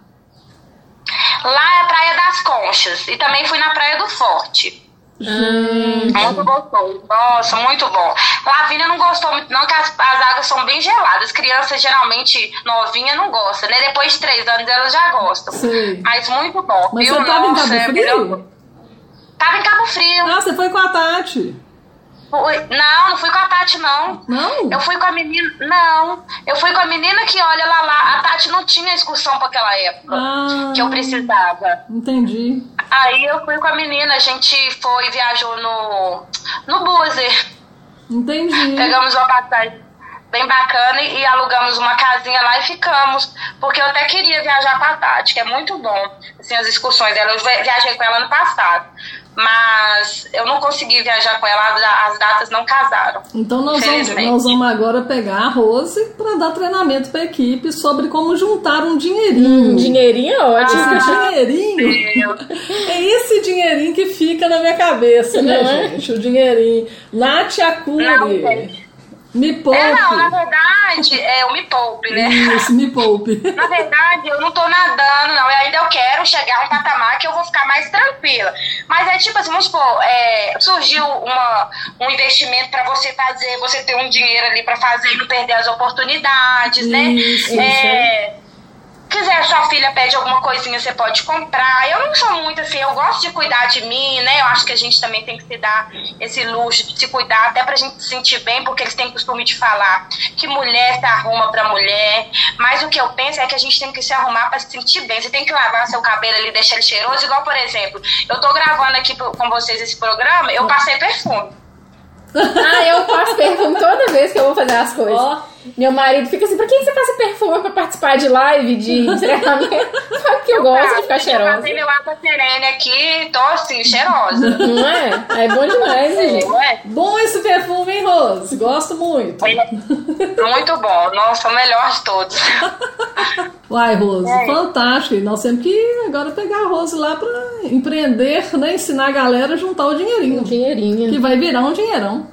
Lá é a Praia das Conchas e também fui na Praia do Forte. Muito gostoso. Nossa, muito bom. Lavínia não gostou muito, não, que as, as águas são bem geladas. Crianças geralmente novinha não gosta, né? Depois de três anos elas já gostam. Sei. Mas muito bom. Mas viu? você tava em Nossa, Cabo é Frio? melhor- Tava em Cabo Frio. Ah, você foi com a Tati. Fui- Não, não fui com a Tati, não. Não? Eu fui com a menina. Não. Eu fui com a menina que, olha lá, lá. A Tati não tinha excursão pra aquela época Ah, que eu precisava. entendi. Aí eu fui com a menina, a gente foi, viajou no, no Buzer. Entendi. Pegamos uma passagem bem bacana e, alugamos uma casinha lá e ficamos. Porque eu até queria viajar com a Tati, que é muito bom. Assim, as excursões dela. Eu vi- viajei com ela ano passado. Mas eu não consegui viajar com ela, as- as datas não casaram. Então nós vamos, nós vamos agora pegar a Rose para dar treinamento para a equipe sobre como juntar um dinheirinho. Um dinheirinho é ótimo. Esse dinheirinho é esse dinheirinho que fica na minha cabeça, né, Não é? gente? O dinheirinho. Nath Não, Acuri. gente. Me poupe. É, não, na verdade, é o Me Poupe, né? Isso, me poupe. Na verdade, eu não tô nadando, não. Eu ainda eu quero chegar a um patamar que eu vou ficar mais tranquila. Mas é tipo assim, vamos supor, é, surgiu uma, um investimento para você fazer, você ter um dinheiro ali para fazer e não perder as oportunidades, né? Isso, é, quiser sua filha pede alguma coisinha, você pode comprar. Eu não sou muito assim, eu gosto de cuidar de mim, né? Eu acho que a gente também tem que se dar esse luxo de se cuidar, até pra gente se sentir bem, porque eles têm costume de falar que mulher se arruma pra mulher. Mas o que eu penso é que a gente tem que se arrumar pra se sentir bem. Você tem que lavar seu cabelo ali, deixar ele cheiroso, igual, por exemplo, eu tô gravando aqui com vocês esse programa, eu passei perfume. Ah, eu passo perfume toda vez que eu vou fazer as coisas. Ó. Meu marido fica assim, por que você passa perfume pra participar de live, de treinamento? Que eu gosto de ficar Eu cheirosa. passei meu água serene aqui, tô assim, cheirosa. Não é? É bom demais, né, gente? Não é? Bom esse perfume, hein, Rose? Gosto muito. Muito bom. Nossa, o melhor de todos. Uai, Rose, É. fantástico. E nós temos que agora pegar a Rose lá pra empreender, né? Ensinar a galera a juntar o dinheirinho. Um dinheirinho. Que vai virar um dinheirão.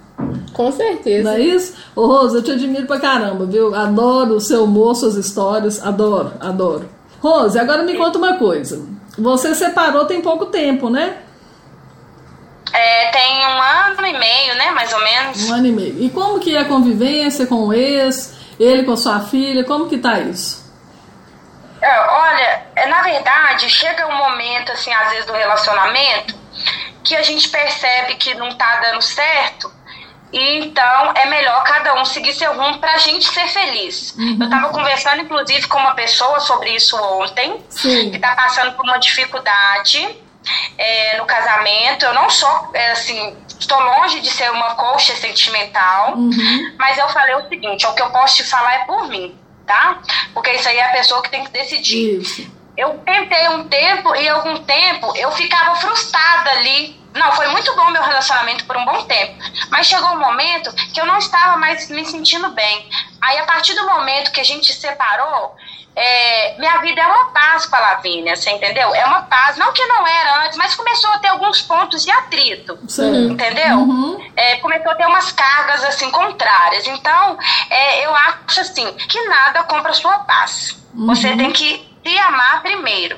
Com certeza. Não é isso? Ô, Rose, eu te admiro pra caramba, viu? Adoro o seu humor, suas histórias. Adoro, adoro. Rose, agora me conta uma coisa. Você separou tem pouco tempo, né? É, tem um ano e meio, né, mais ou menos. Um ano e meio. E como que é a convivência com o ex, ele com a sua filha, como que tá isso? É, olha, é, na verdade, chega um momento, assim, às vezes do relacionamento, que a gente percebe que não tá dando certo, então é melhor cada um seguir seu rumo pra gente ser feliz. Eu tava conversando, inclusive, com uma pessoa sobre isso ontem, Sim. que tá passando por uma dificuldade é, no casamento. Eu não sou, é, assim, estou longe de ser uma coxa sentimental, mas eu falei o seguinte: o que eu posso te falar é por mim, tá? Porque isso aí é a pessoa que tem que decidir. Isso. Eu tentei um tempo e algum tempo eu ficava frustrada ali. Não, foi muito bom meu relacionamento por um bom tempo. Mas chegou um momento que eu não estava mais me sentindo bem. Aí, a partir do momento que a gente se separou, é, minha vida é uma paz com a Lavínia, você entendeu? É uma paz, não que não era antes, mas começou a ter alguns pontos de atrito. Certo. Entendeu? É, começou a ter umas cargas assim contrárias. Então, é, eu acho assim que nada compra sua paz. Você tem que se amar primeiro.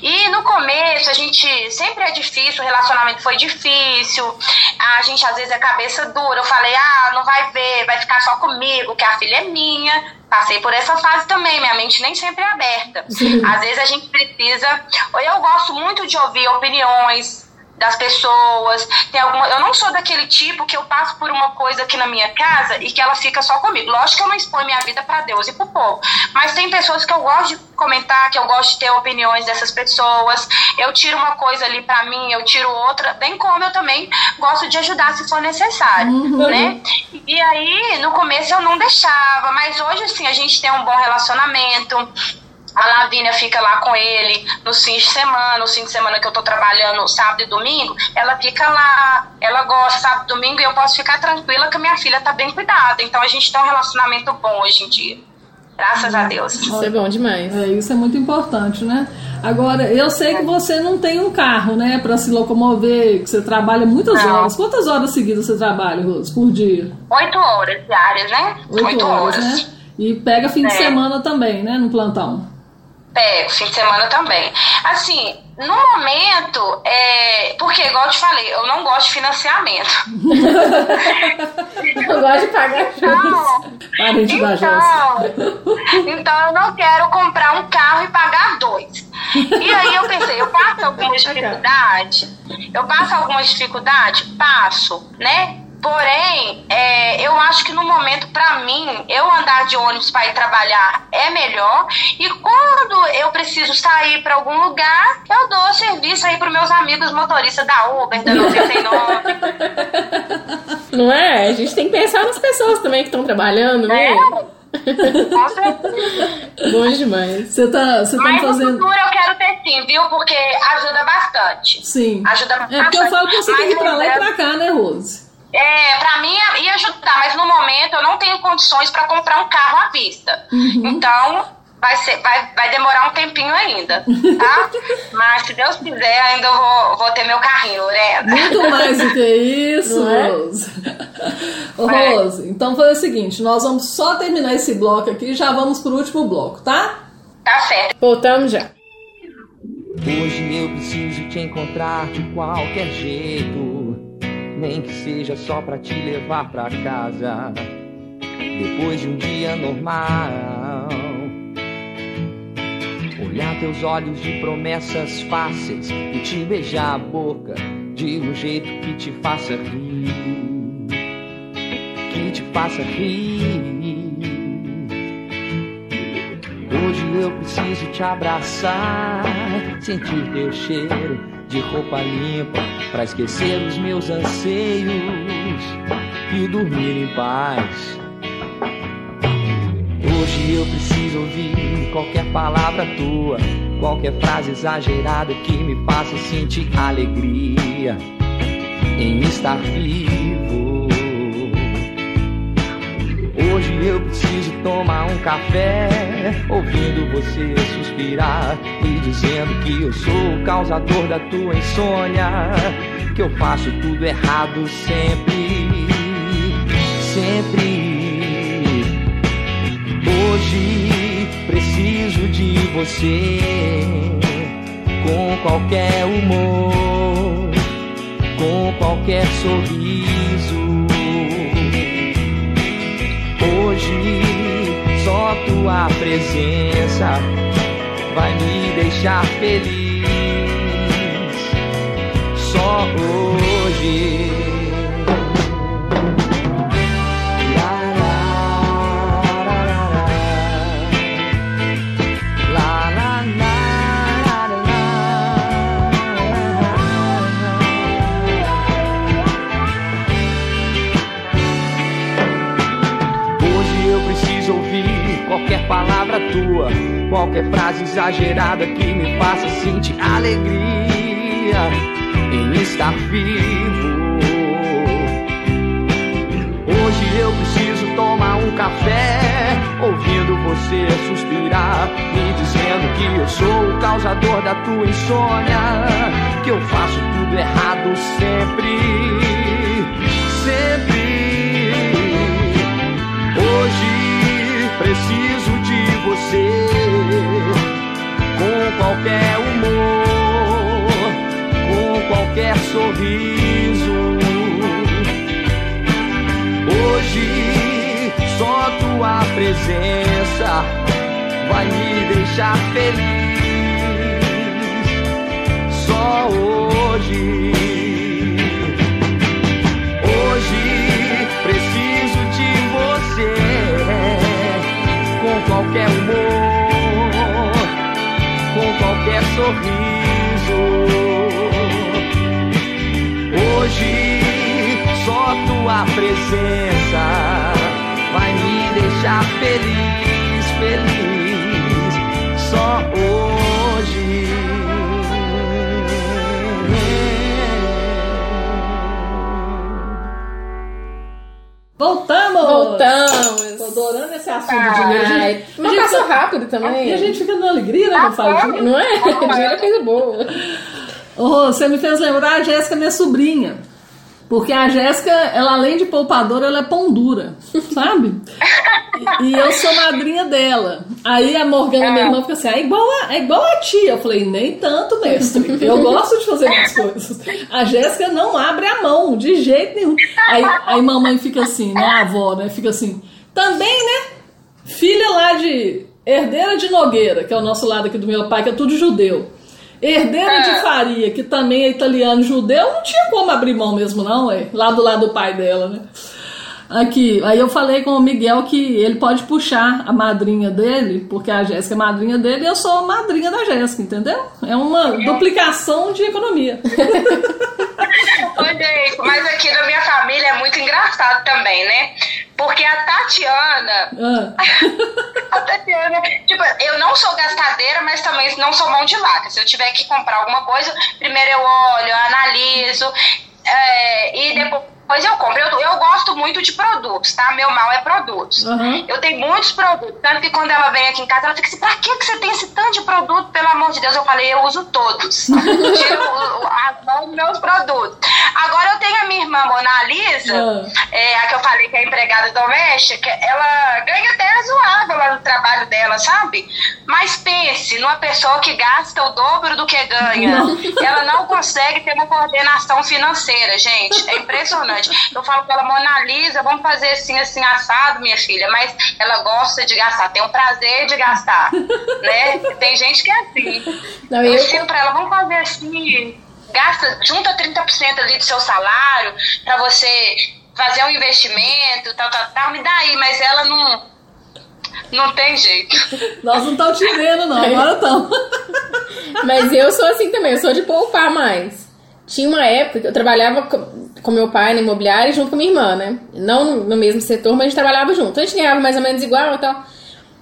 E no começo, a gente sempre é difícil, o relacionamento foi difícil, a gente às vezes é cabeça dura. Eu falei, ah, não vai ver, vai ficar só comigo, que a filha é minha. Passei por essa fase também, minha mente nem sempre é aberta. Às vezes a gente precisa. Eu gosto muito de ouvir opiniões das pessoas. Tem alguma, eu não sou daquele tipo que eu passo por uma coisa aqui na minha casa e que ela fica só comigo. Lógico que eu não exponho minha vida para Deus e pro povo, mas tem pessoas que eu gosto de comentar, que eu gosto de ter opiniões dessas pessoas. Eu tiro uma coisa ali para mim, eu tiro outra, bem como eu também gosto de ajudar se for necessário, né? E aí, no começo eu não deixava, mas hoje assim, a gente tem um bom relacionamento. A Lavínia fica lá com ele nos fins de semana, nos fins de semana que eu tô trabalhando sábado e domingo, ela fica lá, ela gosta sábado e domingo e eu posso ficar tranquila que a minha filha tá bem cuidada. Então a gente tem um relacionamento bom hoje em dia. Graças a Deus. Isso é bom demais. É, isso é muito importante, né? Agora, eu sei que você não tem um carro, né, para se locomover, que você trabalha muitas Não. horas. Quantas horas seguidas você trabalha, Rose, por dia? Oito horas diárias, né? Oito horas, né? E pega fim de É. semana também, né, no plantão. Pego, fim de semana também. Assim, no momento, é, porque, igual eu te falei, eu não gosto de financiamento. Eu gosto de pagar juros. Não. Parente da Jéssica. Então, então eu não quero comprar um carro e pagar dois. E aí eu pensei, eu passo alguma dificuldade, eu passo alguma dificuldade, passo, né? Porém, é, eu acho que no momento, pra mim, eu andar de ônibus para ir trabalhar é melhor. E quando eu preciso sair para algum lugar, eu dou serviço aí para meus amigos motoristas da Uber, da 99. Não é? A gente tem que pensar nas pessoas também que estão trabalhando, né? É, com certeza. Bom demais. Você tá, você tá Mas no fazendo. futuro eu quero ter sim, viu? Porque ajuda bastante. Sim. Ajuda É porque eu bastante. falo que você tem que ir pra lá e pra cá, né, Rose? É, pra mim ia ajudar, mas no momento eu não tenho condições pra comprar um carro à vista. Uhum. Então, vai, ser, vai, vai demorar um tempinho ainda, tá? mas se Deus quiser, ainda eu vou, vou ter meu carrinho, Lorena. Muito mais do que isso, Não é? Rose. Ô, Rose, então foi o seguinte, nós vamos só terminar esse bloco aqui e já vamos pro último bloco, tá? Tá certo. Voltamos já. Hoje eu preciso te encontrar de qualquer jeito, nem que seja só pra te levar pra casa. Depois de um dia normal, olhar teus olhos de promessas fáceis e te beijar a boca de um jeito que te faça rir, que te faça rir. Hoje eu preciso te abraçar, sentir teu cheiro de roupa limpa, pra esquecer os meus anseios e dormir em paz. Hoje eu preciso ouvir qualquer palavra tua, qualquer frase exagerada que me faça sentir alegria em estar vivo. Hoje eu preciso tomar um café, ouvindo você suspirar e dizendo que eu sou o causador da tua insônia, que eu faço tudo errado sempre, sempre. Hoje preciso de você com qualquer humor, com qualquer sorriso. Só tua presença vai me deixar feliz. Só hoje. Qualquer frase exagerada que me faça sentir alegria em estar vivo. Hoje eu preciso tomar um café, ouvindo você suspirar, me dizendo que eu sou o causador da tua insônia, que eu faço tudo errado sempre, sempre. Hoje preciso de você, com qualquer humor, com qualquer sorriso. Hoje só tua presença vai me deixar feliz. Só hoje. Hoje preciso de você com qualquer humor, sorriso. Hoje só tua presença vai me deixar feliz, feliz. Só hoje. Voltamos! Voltamos! Tô adorando esse assunto de. Ai, Gente, mas passou rápido também. E a gente fica na alegria, né, dinheiro. Não é? Dinheiro é coisa boa. Rô, você me fez lembrar a Jéssica, minha sobrinha. Porque a Jéssica, ela além de poupadora, ela é pão dura, sabe? E, e eu sou madrinha dela. Aí a Morgana, minha irmã, fica assim, é igual, a, é igual a tia. Eu falei, nem tanto, mestre. Eu gosto de fazer mais coisas. A Jéssica não abre a mão, de jeito nenhum. Aí, aí mamãe fica assim, né, a avó, né, fica assim, também, né, filha lá de herdeira de Nogueira, que é o nosso lado aqui do meu pai, que é tudo judeu. Herdeira de Faria, que também é italiano judeu, não tinha como abrir mão mesmo, não, é? Lá do lado do pai dela, né? Aqui, aí eu falei com o Miguel que ele pode puxar a madrinha dele, porque a Jéssica é madrinha dele e eu sou a madrinha da Jéssica, entendeu? É uma duplicação de economia. Gente, mas aqui na minha família é muito engraçado também, né? Porque a Tatiana. Ah, A Tatiana, tipo, eu não sou gastadeira, mas também não sou mão de vaca. Se eu tiver que comprar alguma coisa, primeiro eu olho, eu analiso, é, e depois eu compro. Eu, eu gosto muito de produtos, tá? Meu mal é produtos. Uhum. Eu tenho muitos produtos, tanto que quando ela vem aqui em casa, ela fica assim, pra que você tem esse tanto de produto? Pelo amor de Deus, eu falei, eu uso todos. Tiro mãos dos meus produtos. Agora eu tenho a minha irmã Mona Lisa, Ah. é, a que eu falei que é empregada doméstica, ela ganha até razoável lá no trabalho dela, sabe? Mas pense numa pessoa que gasta o dobro do que ganha. Ela não consegue ter uma coordenação financeira, gente. É impressionante. Eu falo pra ela, Mona Lisa, vamos fazer assim, assim, assado, minha filha. Mas ela gosta de gastar, tem o prazer de gastar, né? Tem gente que é assim. Não, Eu eu, ensino pra ela, vamos fazer assim, gasta, junta 30% ali do seu salário pra você fazer um investimento, tal, tal, tal, me dá aí, mas ela não, não tem jeito. Nós não estamos te vendo, não. Agora estamos. Mas eu sou assim também, eu sou de poupar mais. Tinha uma época eu trabalhava com, meu pai na imobiliária junto com minha irmã, né? Não no, mesmo setor, mas a gente trabalhava junto. A gente ganhava mais ou menos igual e tal.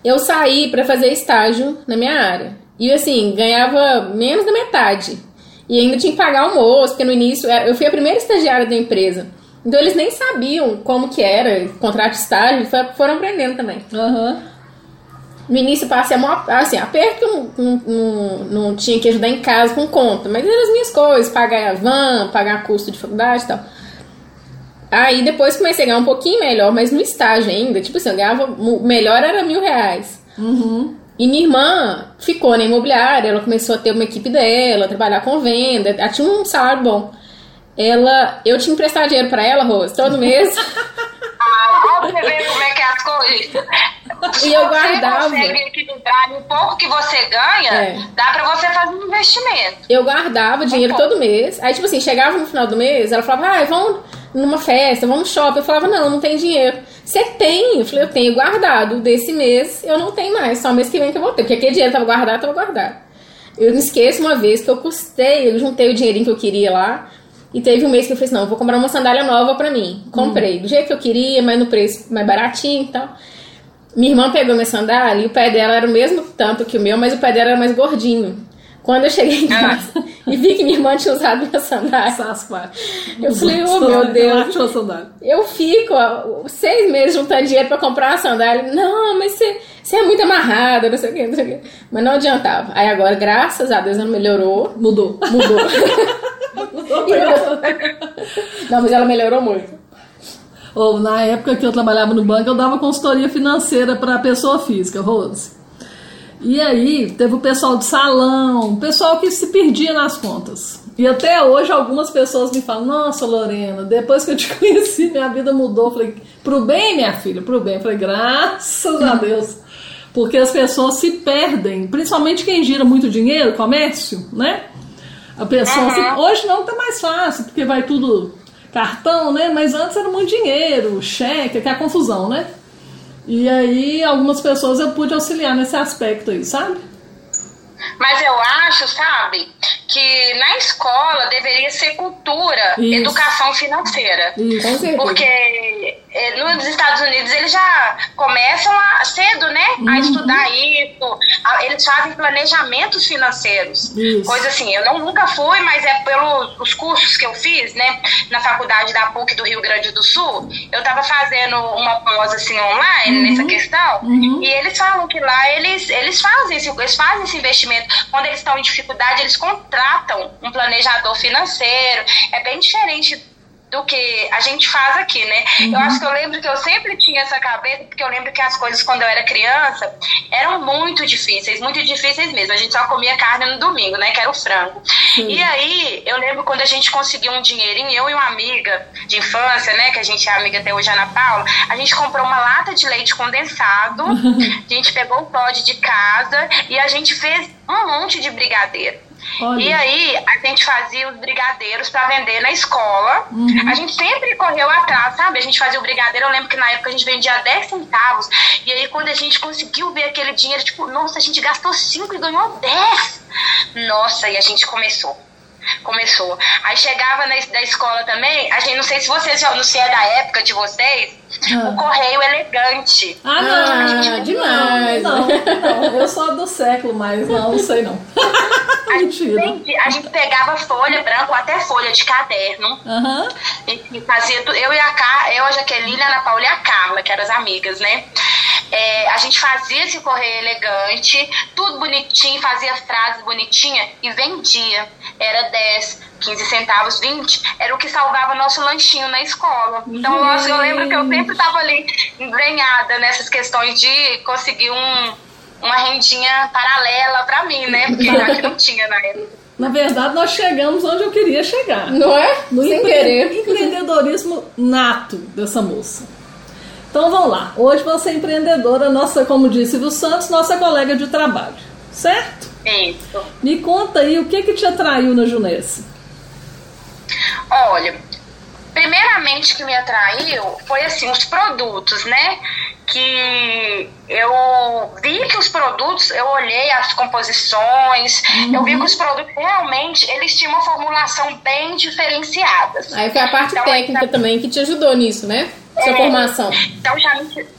Eu saí pra fazer estágio na minha área. E assim, ganhava menos da metade. E ainda tinha que pagar almoço, porque no início eu fui a primeira estagiária da empresa. Então eles nem sabiam como que era contrato de estágio, foram aprendendo também. Aham. No início passei a maior, assim, aperto que eu não, não, não, tinha que ajudar em casa com conta, mas eram as minhas coisas, pagar a van, pagar custo de faculdade e tal. Aí depois comecei a ganhar um pouquinho melhor, mas no estágio ainda, tipo assim, eu ganhava, o melhor era mil reais. E minha irmã ficou na imobiliária, ela começou a ter uma equipe dela, trabalhar com venda, ela tinha um salário bom. Ela, eu tinha que emprestar dinheiro pra ela, Rose, todo mês. Ah, pra você ver como é que é as coisas. E eu você guardava. consegue equilibrar no pouco que você ganha, É. dá pra você fazer um investimento. eu guardava dinheiro todo mês. Aí, tipo assim, chegava no final do mês, ela falava, ah, vamos numa festa, vamos no shopping. Eu falava, não, não tem dinheiro. Você tem? Eu falei, eu tenho guardado. Desse mês eu não tenho mais, só mês que vem que eu vou ter. Porque aquele dinheiro tava guardado, tava guardado. Eu não esqueço uma vez que eu custei, eu juntei o dinheirinho que eu queria lá. E teve um mês que eu falei assim, não, vou comprar uma sandália nova pra mim. Comprei, do jeito que eu queria, mas no preço mais baratinho e tal. Minha irmã pegou minha sandália e o pé dela era o mesmo tanto que o meu, mas o pé dela era mais gordinho. Quando eu cheguei em Ah. casa e vi que minha irmã tinha usado minha sandália, Sasquatch. eu falei, oh meu Deus, eu fico ó, seis meses juntando dinheiro pra comprar uma sandália. Não, mas você, você é muito amarrada, não sei o que, não sei o que. Mas não adiantava. Aí agora, graças a Deus, ela melhorou. Mudou. Mudou. Mudou eu- não, mas ela melhorou muito. Ou na época que eu trabalhava no banco, eu dava consultoria financeira para pessoa física, Rose. E aí teve o pessoal de salão, o pessoal que se perdia nas contas. E até hoje algumas pessoas me falam: Nossa, Lorena, depois que eu te conheci, minha vida mudou. Eu falei: Pro bem, minha filha, pro bem. Eu falei: Graças a Deus. Porque as pessoas se perdem, principalmente quem gira muito dinheiro, comércio, né? A pessoa se- hoje não tá mais fácil, porque vai tudo cartão, né? Mas antes era muito dinheiro, cheque, que é a confusão, né? E aí algumas pessoas eu pude auxiliar nesse aspecto aí, sabe? Mas eu acho, sabe, que na escola deveria ser cultura, Isso. educação financeira. Isso. Com certeza. Porque nos Estados Unidos eles já começam a, cedo, né? Uhum. A estudar isso. A- Eles fazem planejamentos financeiros. Isso. Coisa assim, eu não, nunca fui, mas é pelos cursos que eu fiz, né? Na faculdade da PUC do Rio Grande do Sul, eu estava fazendo uma pós assim online Uhum. nessa questão. E eles falam que lá eles, eles fazem esse, eles fazem esse investimento. Quando eles estão em dificuldade, eles contratam um planejador financeiro. É bem diferente do que a gente faz aqui, né? Eu acho que eu lembro que eu sempre tinha essa cabeça, porque eu lembro que as coisas quando eu era criança eram muito difíceis, muito difíceis mesmo. A gente só comia carne no domingo, né? Que era o frango. E aí, eu lembro quando a gente conseguiu um dinheirinho, eu e uma amiga de infância, né? Que a gente é amiga até hoje, Ana Paula, a gente comprou uma lata de leite condensado, a gente pegou o pod de casa e a gente fez um monte de brigadeiro. Olha. E aí, a gente fazia os brigadeiros pra vender na escola. A gente sempre correu atrás, sabe? A gente fazia o brigadeiro. Eu lembro que na época a gente vendia 10 centavos. E aí, quando a gente conseguiu ver aquele dinheiro, tipo, nossa, a gente gastou 5 e ganhou 10. Nossa, e a gente começou. Começou. Aí chegava na, da escola também, a gente não sei se vocês já, não sei se é da época de vocês, o correio elegante. Ah, Ah, não, demais. Não, não, eu sou do século, mas não, não sei não. Mentira. Entendi. A gente pegava folha branca ou até folha de caderno. Aham. E fazia eu e a Car, eu, a Jaqueline, a Ana Paula e a Carla, que eram as amigas, né? É, a gente fazia esse correio elegante, tudo bonitinho, fazia frase bonitinha e vendia. Era 10, 15 centavos, 20, era o que salvava nosso lanchinho na escola. Então, nossa, eu lembro que eu sempre estava ali embrenhada nessas questões de conseguir um, uma rendinha paralela para mim, né? Porque já que não tinha na época. Na verdade, nós chegamos onde eu queria chegar. Não é? No Sem empre- querer. empreendedorismo nato dessa moça. Então vamos lá. Hoje você é empreendedora, nossa, como disse Silvio Santos, nossa colega de trabalho. Certo? Isso. Me conta aí o que que te atraiu na Junesse. Olha, primeiramente que me atraiu foi assim os produtos, né? Que eu vi que os produtos, eu olhei as composições, eu vi que os produtos realmente eles tinham uma formulação bem diferenciada. Aí foi a parte Então, técnica também que te ajudou nisso, né? Sua É. formação. Então já,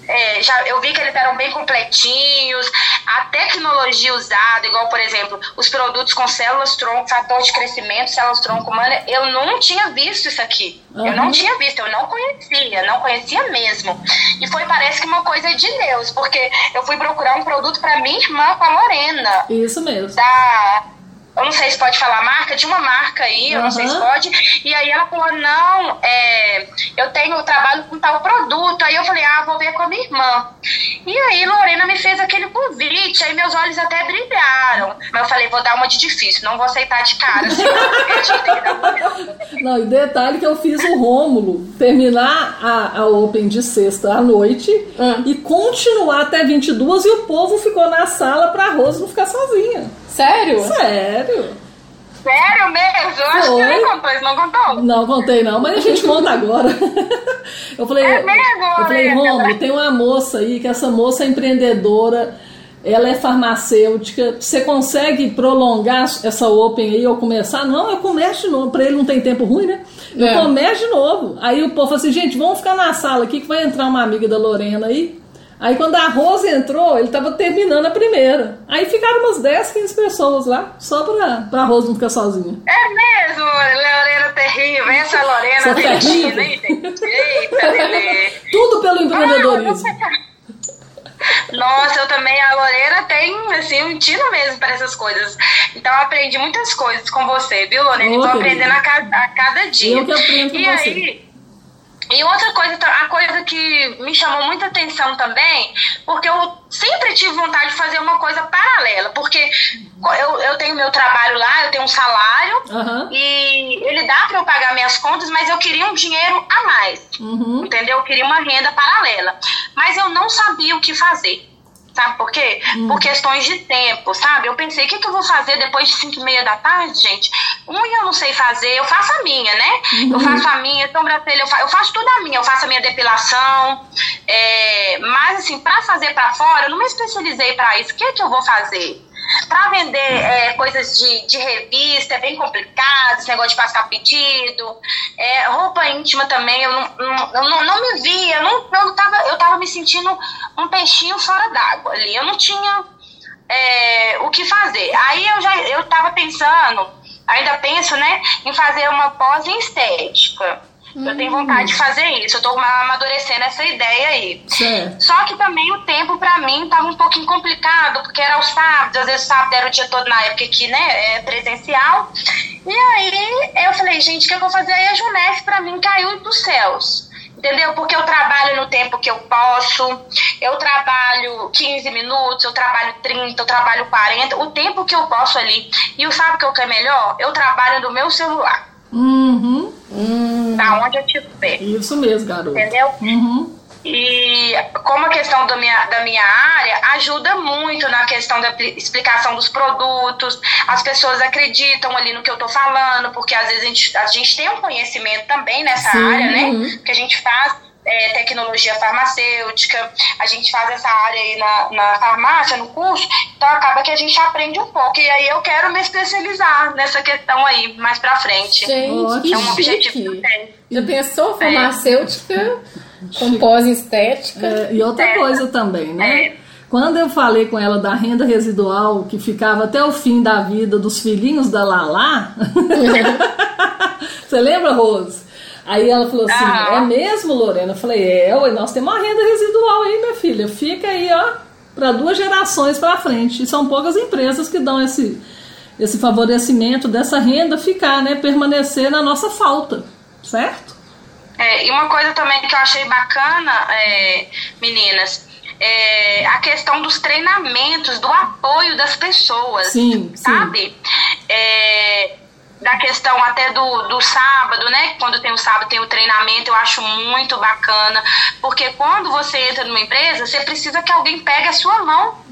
é, já eu vi que eles eram bem completinhos, a tecnologia usada, igual por exemplo, os produtos com células tronco, fator de crescimento, células tronco humana, eu não tinha visto isso aqui. Eu Uhum. não tinha visto, eu não conhecia, não conhecia mesmo. E foi parece que uma coisa de Deus, porque eu fui procurar um produto para minha irmã, com a Lorena Isso mesmo. da. Eu não sei se pode falar marca, de uma marca aí, eu não sei se pode. E aí ela falou: não, é, eu tenho eu trabalho com tal produto. Aí eu falei: ah, vou ver com a minha irmã. E aí Lorena me fez aquele convite, aí meus olhos até brilharam. Mas eu falei: vou dar uma de difícil, não vou aceitar de cara. assim, Não, e detalhe que eu fiz o Rômulo terminar a, a Open de sexta à noite Ah. e continuar até 22 e o povo ficou na sala pra Rose não ficar sozinha. Sério? Sério? Sério mesmo? Eu acho que não contou isso, não contou? Não, contei não, mas a gente conta agora. Eu falei, É mesmo, eu falei, Rômulo, verdade. tem uma moça aí, que essa moça é empreendedora, ela é farmacêutica, você consegue prolongar essa Open aí ou começar? Não, eu começo de novo, pra ele não tem tempo ruim, né? Eu É. começo de novo. Aí o povo falou assim, gente, vamos ficar na sala aqui que vai entrar uma amiga da Lorena aí. Aí quando a Rose entrou, ele tava terminando a primeira. Aí ficaram umas 10, 15 pessoas lá, só pra, pra Rose não ficar sozinha. É mesmo, Lorena terrível, essa Lorena argentina, terrível. Eita, Lelê. Tudo pelo empreendedorismo. Nossa, eu também, a Lorena tem, assim, um tino mesmo para essas coisas. Então, eu aprendi muitas coisas com você, viu, Lorena? Ô, E tô aprendendo a cada, a cada dia. Eu que aprendo com e você. aí, e outra coisa, a coisa que me chamou muita atenção também, porque eu sempre tive vontade de fazer uma coisa paralela, porque eu, eu tenho meu trabalho lá, eu tenho um salário, Aham. e ele dá para eu pagar minhas contas, mas eu queria um dinheiro a mais. Uhum. Entendeu? Eu queria uma renda paralela. Mas eu não sabia o que fazer. Sabe por quê? Por questões de tempo, sabe? Eu pensei, o que, que eu vou fazer depois de 5 e meia da tarde, gente? Unha eu não sei fazer, eu faço a minha, né? Eu faço a minha, sobrancelha, eu, fa eu faço tudo a minha, eu faço a minha depilação. é, mas, assim, pra fazer pra fora, eu não me especializei pra isso. O que, que eu vou fazer? Pra vender é, coisas de, de revista é bem complicado, esse negócio de passar pedido. É, roupa íntima também, eu não, eu não, não me via, eu, não, eu, tava, eu tava me sentindo um peixinho fora d'água ali. Eu não tinha é, o que fazer. Aí eu já eu tava pensando, ainda penso, né, em fazer uma pós estética. Eu tenho vontade de fazer isso, eu tô amadurecendo essa ideia aí. Certo. Só que também o tempo pra mim tava um pouquinho complicado, porque era o sábado, às vezes o sábado era o dia todo na época aqui, né, é presencial. E aí eu falei, gente, o que eu vou fazer? Aí a Junef pra mim caiu dos céus. Entendeu? Porque eu trabalho no tempo que eu posso, eu trabalho 15 minutos, eu trabalho 30, eu trabalho 40, o tempo que eu posso ali. E o sabe que é o que é melhor? Eu trabalho no meu celular, Uhum. da onde eu estiver. Isso mesmo, garoto. Entendeu? Uhum. E como a questão da minha, da minha área ajuda muito na questão da pli- explicação dos produtos, as pessoas acreditam ali no que eu tô falando, porque às vezes a gente, a gente tem um conhecimento também nessa Sim, área, né? uhum. Que a gente faz é, tecnologia farmacêutica, a gente faz essa área aí na, na farmácia, no curso, então acaba que a gente aprende um pouco. E aí eu quero me especializar nessa questão aí mais pra frente. Gente, é um objetivo que chique. eu tenho. Já pensou farmacêutica com pós em estética? É, e outra É. coisa também, né? É. Quando eu falei com ela da renda residual que ficava até o fim da vida dos filhinhos da Lala, você lembra, Rose? Aí ela falou assim: Ah. é mesmo, Lorena? Eu falei: é, ué, nós temos uma renda residual aí, minha filha. Fica aí, ó, para duas gerações para frente. E são poucas empresas que dão esse, esse favorecimento dessa renda ficar, né, permanecer na nossa falta, certo? É, e uma coisa também que eu achei bacana, é, meninas, é a questão dos treinamentos, do apoio das pessoas, sim, sabe? Sim. É, da questão até do, do sábado, né? Quando tem o sábado, tem o treinamento, eu acho muito bacana. Porque quando você entra numa empresa, você precisa que alguém pegue a sua mão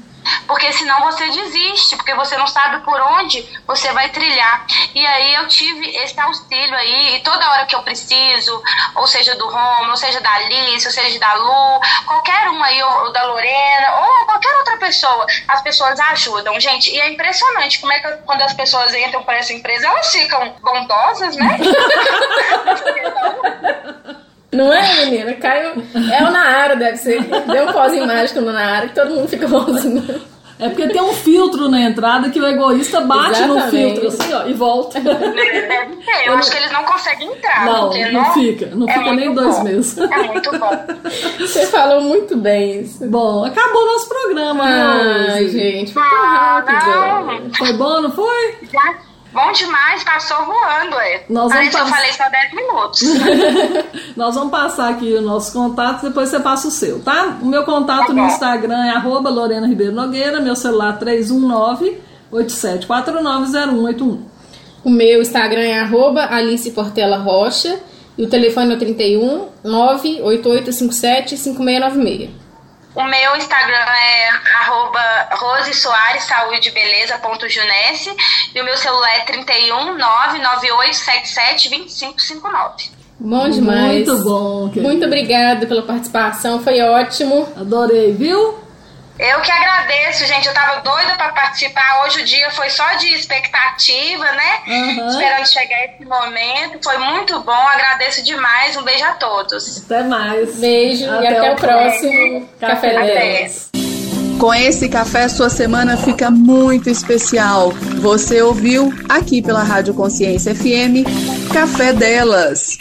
porque senão você desiste, porque você não sabe por onde você vai trilhar. E aí eu tive esse auxílio aí, e toda hora que eu preciso, ou seja do Roma, ou seja da Alice, ou seja da Lu, qualquer um aí, ou, da Lorena, ou qualquer outra pessoa, as pessoas ajudam, gente. E é impressionante como é que quando as pessoas entram para essa empresa, elas ficam bondosas, né? Não é, menina? Caiu. É o Naara, deve ser. Deu um pozinho mágico no Naara que todo mundo fica bonzinho. É porque tem um filtro na entrada que o egoísta bate Exatamente. no filtro assim, ó, e volta. Eu acho que eles não conseguem entrar. Não, não, não fica. Não é fica nem dois bom. meses. É muito bom. Você falou muito bem isso. Bom, acabou nosso programa, né? Ai, gente, foi ah, rápido. Não. Foi bom, não foi? Já Bom demais, passou voando, é. Nós Parece pass... eu falei só 10 minutos. Nós vamos passar aqui os nossos contatos, depois você passa o seu, tá? O meu contato tá no Instagram é arroba Lorena Ribeiro Nogueira, meu celular 319 87490181. O meu Instagram é arroba Alice Portela Rocha e o telefone é 31 98857 5696. O meu Instagram é arroba Rose Soares, saúde beleza, ponto Junesse, e o meu celular é 31 99877 2559. Bom demais. Muito bom. Querida. Muito obrigada pela participação, foi ótimo. Adorei, viu? Eu que agradeço, gente. Eu tava doida para participar. Hoje o dia foi só de expectativa, né? Uhum. Esperando chegar esse momento. Foi muito bom. Agradeço demais. Um beijo a todos. Até mais. Beijo até e até o, o próximo Café, Café Com esse café, sua semana fica muito especial. Você ouviu aqui pela Rádio Consciência FM Café Delas.